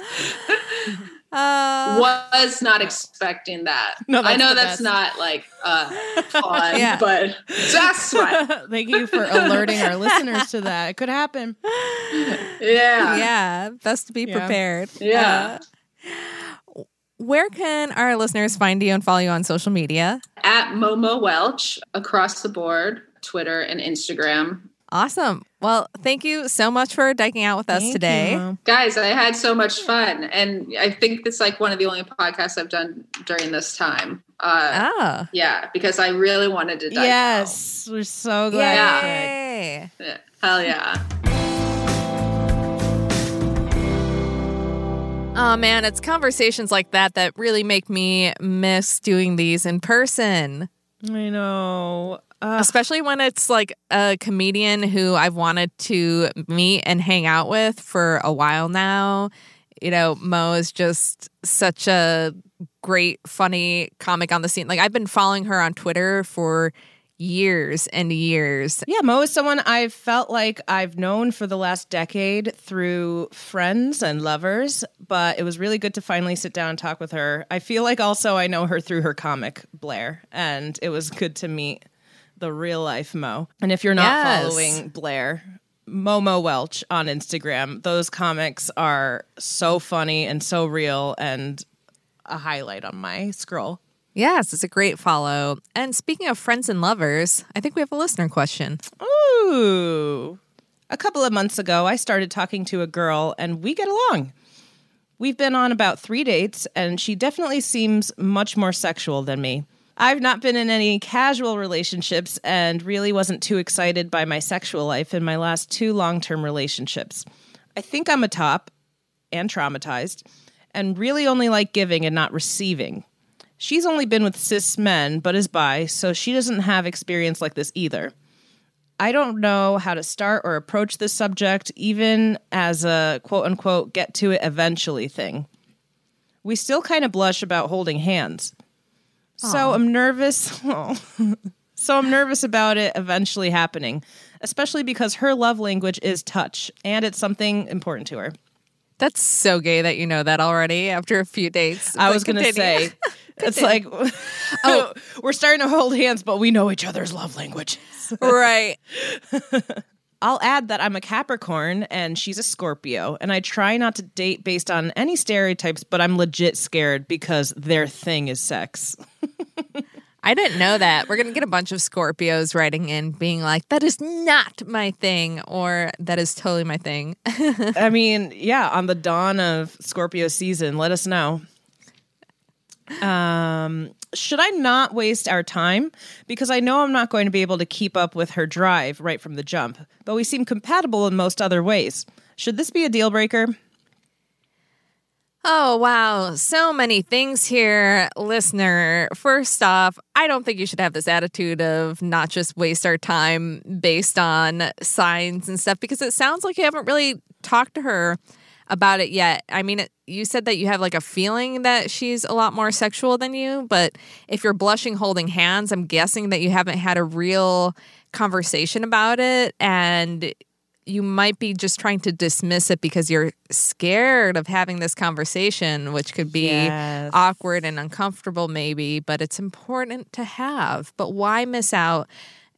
Uh, was not expecting that. No, I know that's best. not like uh, fun, Yeah. but just sweat. Thank you for alerting our listeners to that. It could happen. Yeah. Yeah. Best to be Yeah. prepared. Yeah. Uh, where can our listeners find you and follow you on social media? At Momo Welch across the board, Twitter and Instagram. Awesome. Well, thank you so much for dyking out with us Thank today. you. Guys, I had so much fun. And I think it's like one of the only podcasts I've done during this time. Uh, Ah. Yeah, because I really wanted to dive Yes, we're so glad. you. Yay. Yeah. Hell yeah. Oh man, it's conversations like that that really make me miss doing these in person. I know. Uh, Especially when it's like a comedian who I've wanted to meet and hang out with for a while now. you know, Mo is just such a great, funny comic on the scene. Like I've been following her on Twitter for years and years. Yeah, Mo is someone I've felt like I've known for the last decade through friends and lovers, but it was really good to finally sit down and talk with her. I feel like also I know her through her comic Blair, and it was good to meet the real life Mo. And if you're not Yes. following Blair, Momo Welch on Instagram, those comics are so funny and so real and a highlight on my scroll. Yes, it's a great follow. And speaking of friends and lovers, I think we have a listener question. Ooh. A couple of months ago, I started talking to a girl and we get along. We've been on about three dates, and she definitely seems much more sexual than me. I've not been in any casual relationships and really wasn't too excited by my sexual life in my last two long term relationships. I think I'm a top and traumatized and really only like giving and not receiving. She's only been with cis men, but is bi, so she doesn't have experience like this either. I don't know how to start or approach this subject, even as a quote unquote get to it eventually thing. We still kind of blush about holding hands. So I'm nervous. so I'm nervous about it eventually happening, especially because her love language is touch, and it's something important to her. That's so gay that you know that already after a few dates. I But was going to say, it's like, oh, we're starting to hold hands, but we know each other's love languages. right. I'll add that I'm a Capricorn and she's a Scorpio, and I try not to date based on any stereotypes, but I'm legit scared because their thing is sex. I didn't know that. We're going to get a bunch of Scorpios writing in being like, that is not my thing, or that is totally my thing. I mean, yeah, on the dawn of Scorpio season, let us know. Um, should I not waste our time? Because I know I'm not going to be able to keep up with her drive right from the jump, but we seem compatible in most other ways. Should this be a deal breaker? Oh, wow. So many things here, listener. First off, I don't think you should have this attitude of not just waste our time based on signs and stuff because it sounds like you haven't really talked to her about it yet. I mean, you said that you have like a feeling that she's a lot more sexual than you, but if you're blushing holding hands, I'm guessing that you haven't had a real conversation about it and you might be just trying to dismiss it because you're scared of having this conversation, which could be Yes. awkward and uncomfortable, maybe, but it's important to have. But why miss out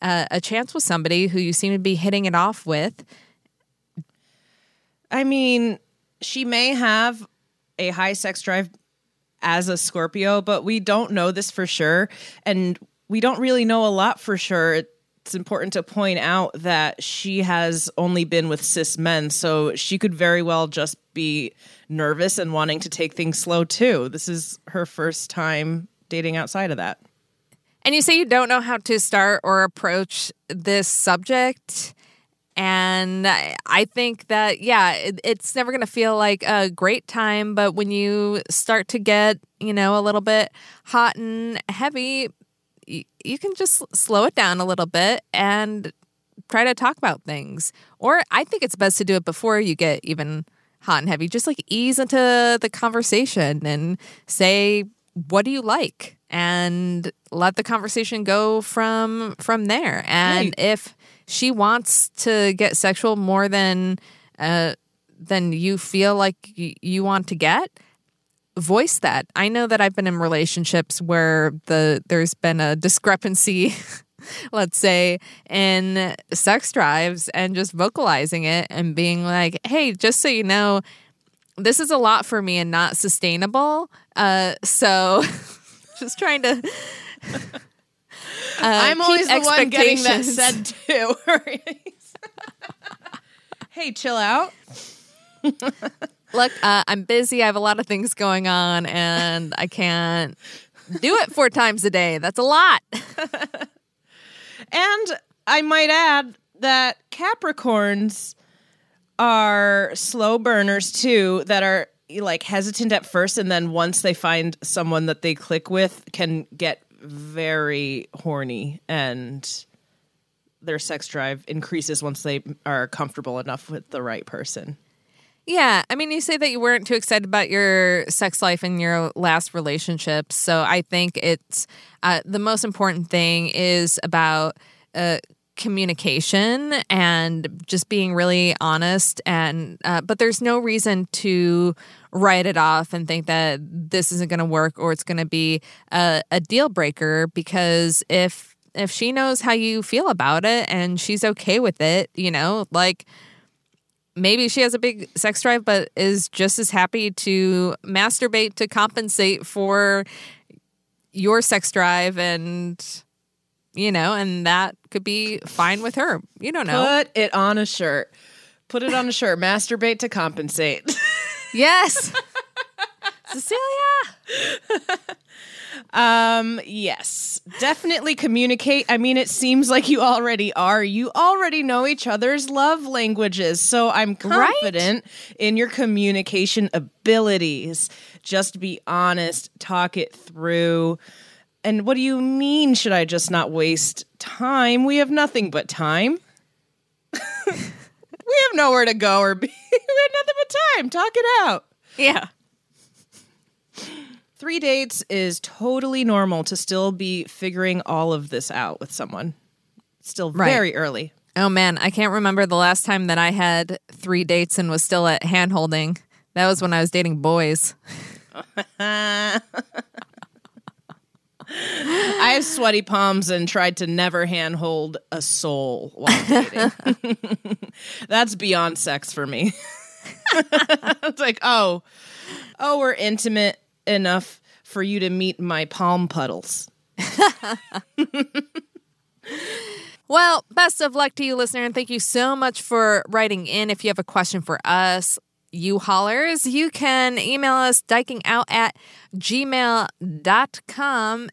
uh, a chance with somebody who you seem to be hitting it off with? I mean, she may have a high sex drive as a Scorpio, but we don't know this for sure. And we don't really know a lot for sure. It's important to point out that she has only been with cis men, so she could very well just be nervous and wanting to take things slow too. This is her first time dating outside of that. And you say you don't know how to start or approach this subject. And I think that, yeah, it, it's never going to feel like a great time. But when you start to get, you know, a little bit hot and heavy, you, you can just slow it down a little bit and try to talk about things. Or I think it's best to do it before you get even hot and heavy. Just like ease into the conversation and say, what do you like? And let the conversation go from from there. And if she wants to get sexual more than uh, than you feel like y- you want to get, voice that. I know that I've been in relationships where the there's been a discrepancy, let's say, in sex drives and just vocalizing it and being like, "Hey, just so you know, this is a lot for me and not sustainable." Uh, so just trying to Uh, I'm always the one getting that said too. hey, chill out. Look, uh, I'm busy. I have a lot of things going on, and I can't do it four times a day. That's a lot. And I might add that Capricorns are slow burners too, that are like hesitant at first, and then once they find someone that they click with, can get very horny and their sex drive increases once they are comfortable enough with the right person. Yeah, I mean, you say that you weren't too excited about your sex life in your last relationship. So I think it's uh, the most important thing is about uh, communication and just being really honest. And uh, but there's no reason to write it off and think that this isn't going to work or it's going to be a, a deal breaker because if if she knows how you feel about it and she's okay with it, you know, like maybe she has a big sex drive but is just as happy to masturbate to compensate for your sex drive and you know and that could be fine with her you don't know Put it on a shirt. Put it on a shirt. Masturbate to compensate. yes cecilia Um, yes, definitely communicate. I mean, it seems like you already are. You already know each other's love languages. So I'm confident in your communication abilities. Just be honest, talk it through. And what do you mean, should I just not waste time? We have nothing but time. we have nowhere to go or be. we have nothing but time. Talk it out. Yeah. Three dates is totally normal to still be figuring all of this out with someone. Still Right. very early. oh man i can't remember the last time that i had three dates and was still at hand holding that was when i was dating boys I have sweaty palms and tried to never handhold a soul while dating. That's beyond sex for me. it's like, oh, oh, we're intimate enough for you to meet my palm puddles. Well, best of luck to you, listener, and thank you so much for writing in. If you have a question for us, you hollers, you can email us dykingout at gmail.com.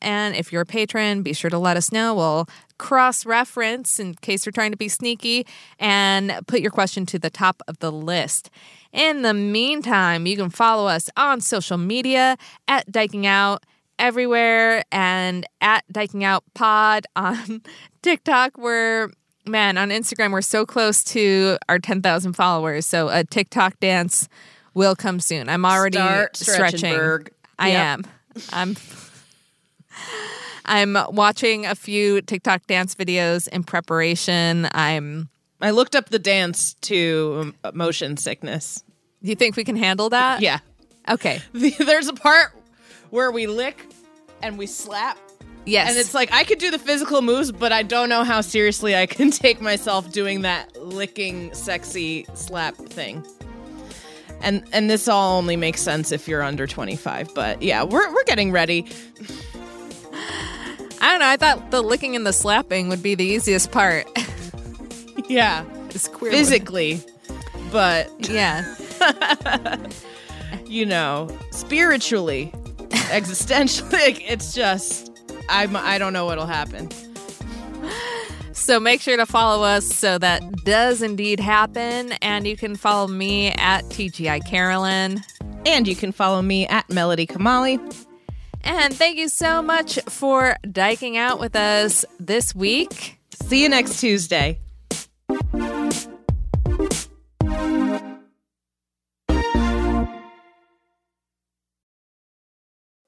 And if you're a patron, be sure to let us know. We'll cross reference in case you're trying to be sneaky and put your question to the top of the list. In the meantime, you can follow us on social media at Dyking Out everywhere and at Dyking Out Pod on TikTok. We're man on Instagram. We're so close to our ten thousand followers. So a TikTok dance will come soon. I'm already Start stretching. Stretchenberg. I am. I'm. I'm watching a few TikTok dance videos in preparation. I'm. I looked up the dance to um, motion sickness. Do you think we can handle that? Yeah. Okay. There's a part where we lick and we slap. Yes. And it's like I could do the physical moves, but I don't know how seriously I can take myself doing that licking sexy slap thing. And and this all only makes sense if you're under 25, but yeah, we're we're getting ready. I don't know. I thought the licking and the slapping would be the easiest part. Yeah. It's queer Physically. But yeah. you know, spiritually, existentially, it's just I'm I don't know what'll happen. So make sure to follow us so that does indeed happen. And you can follow me at TGI Carolyn. And you can follow me at Melody Kamali. And thank you so much for dyking out with us this week. See you next Tuesday.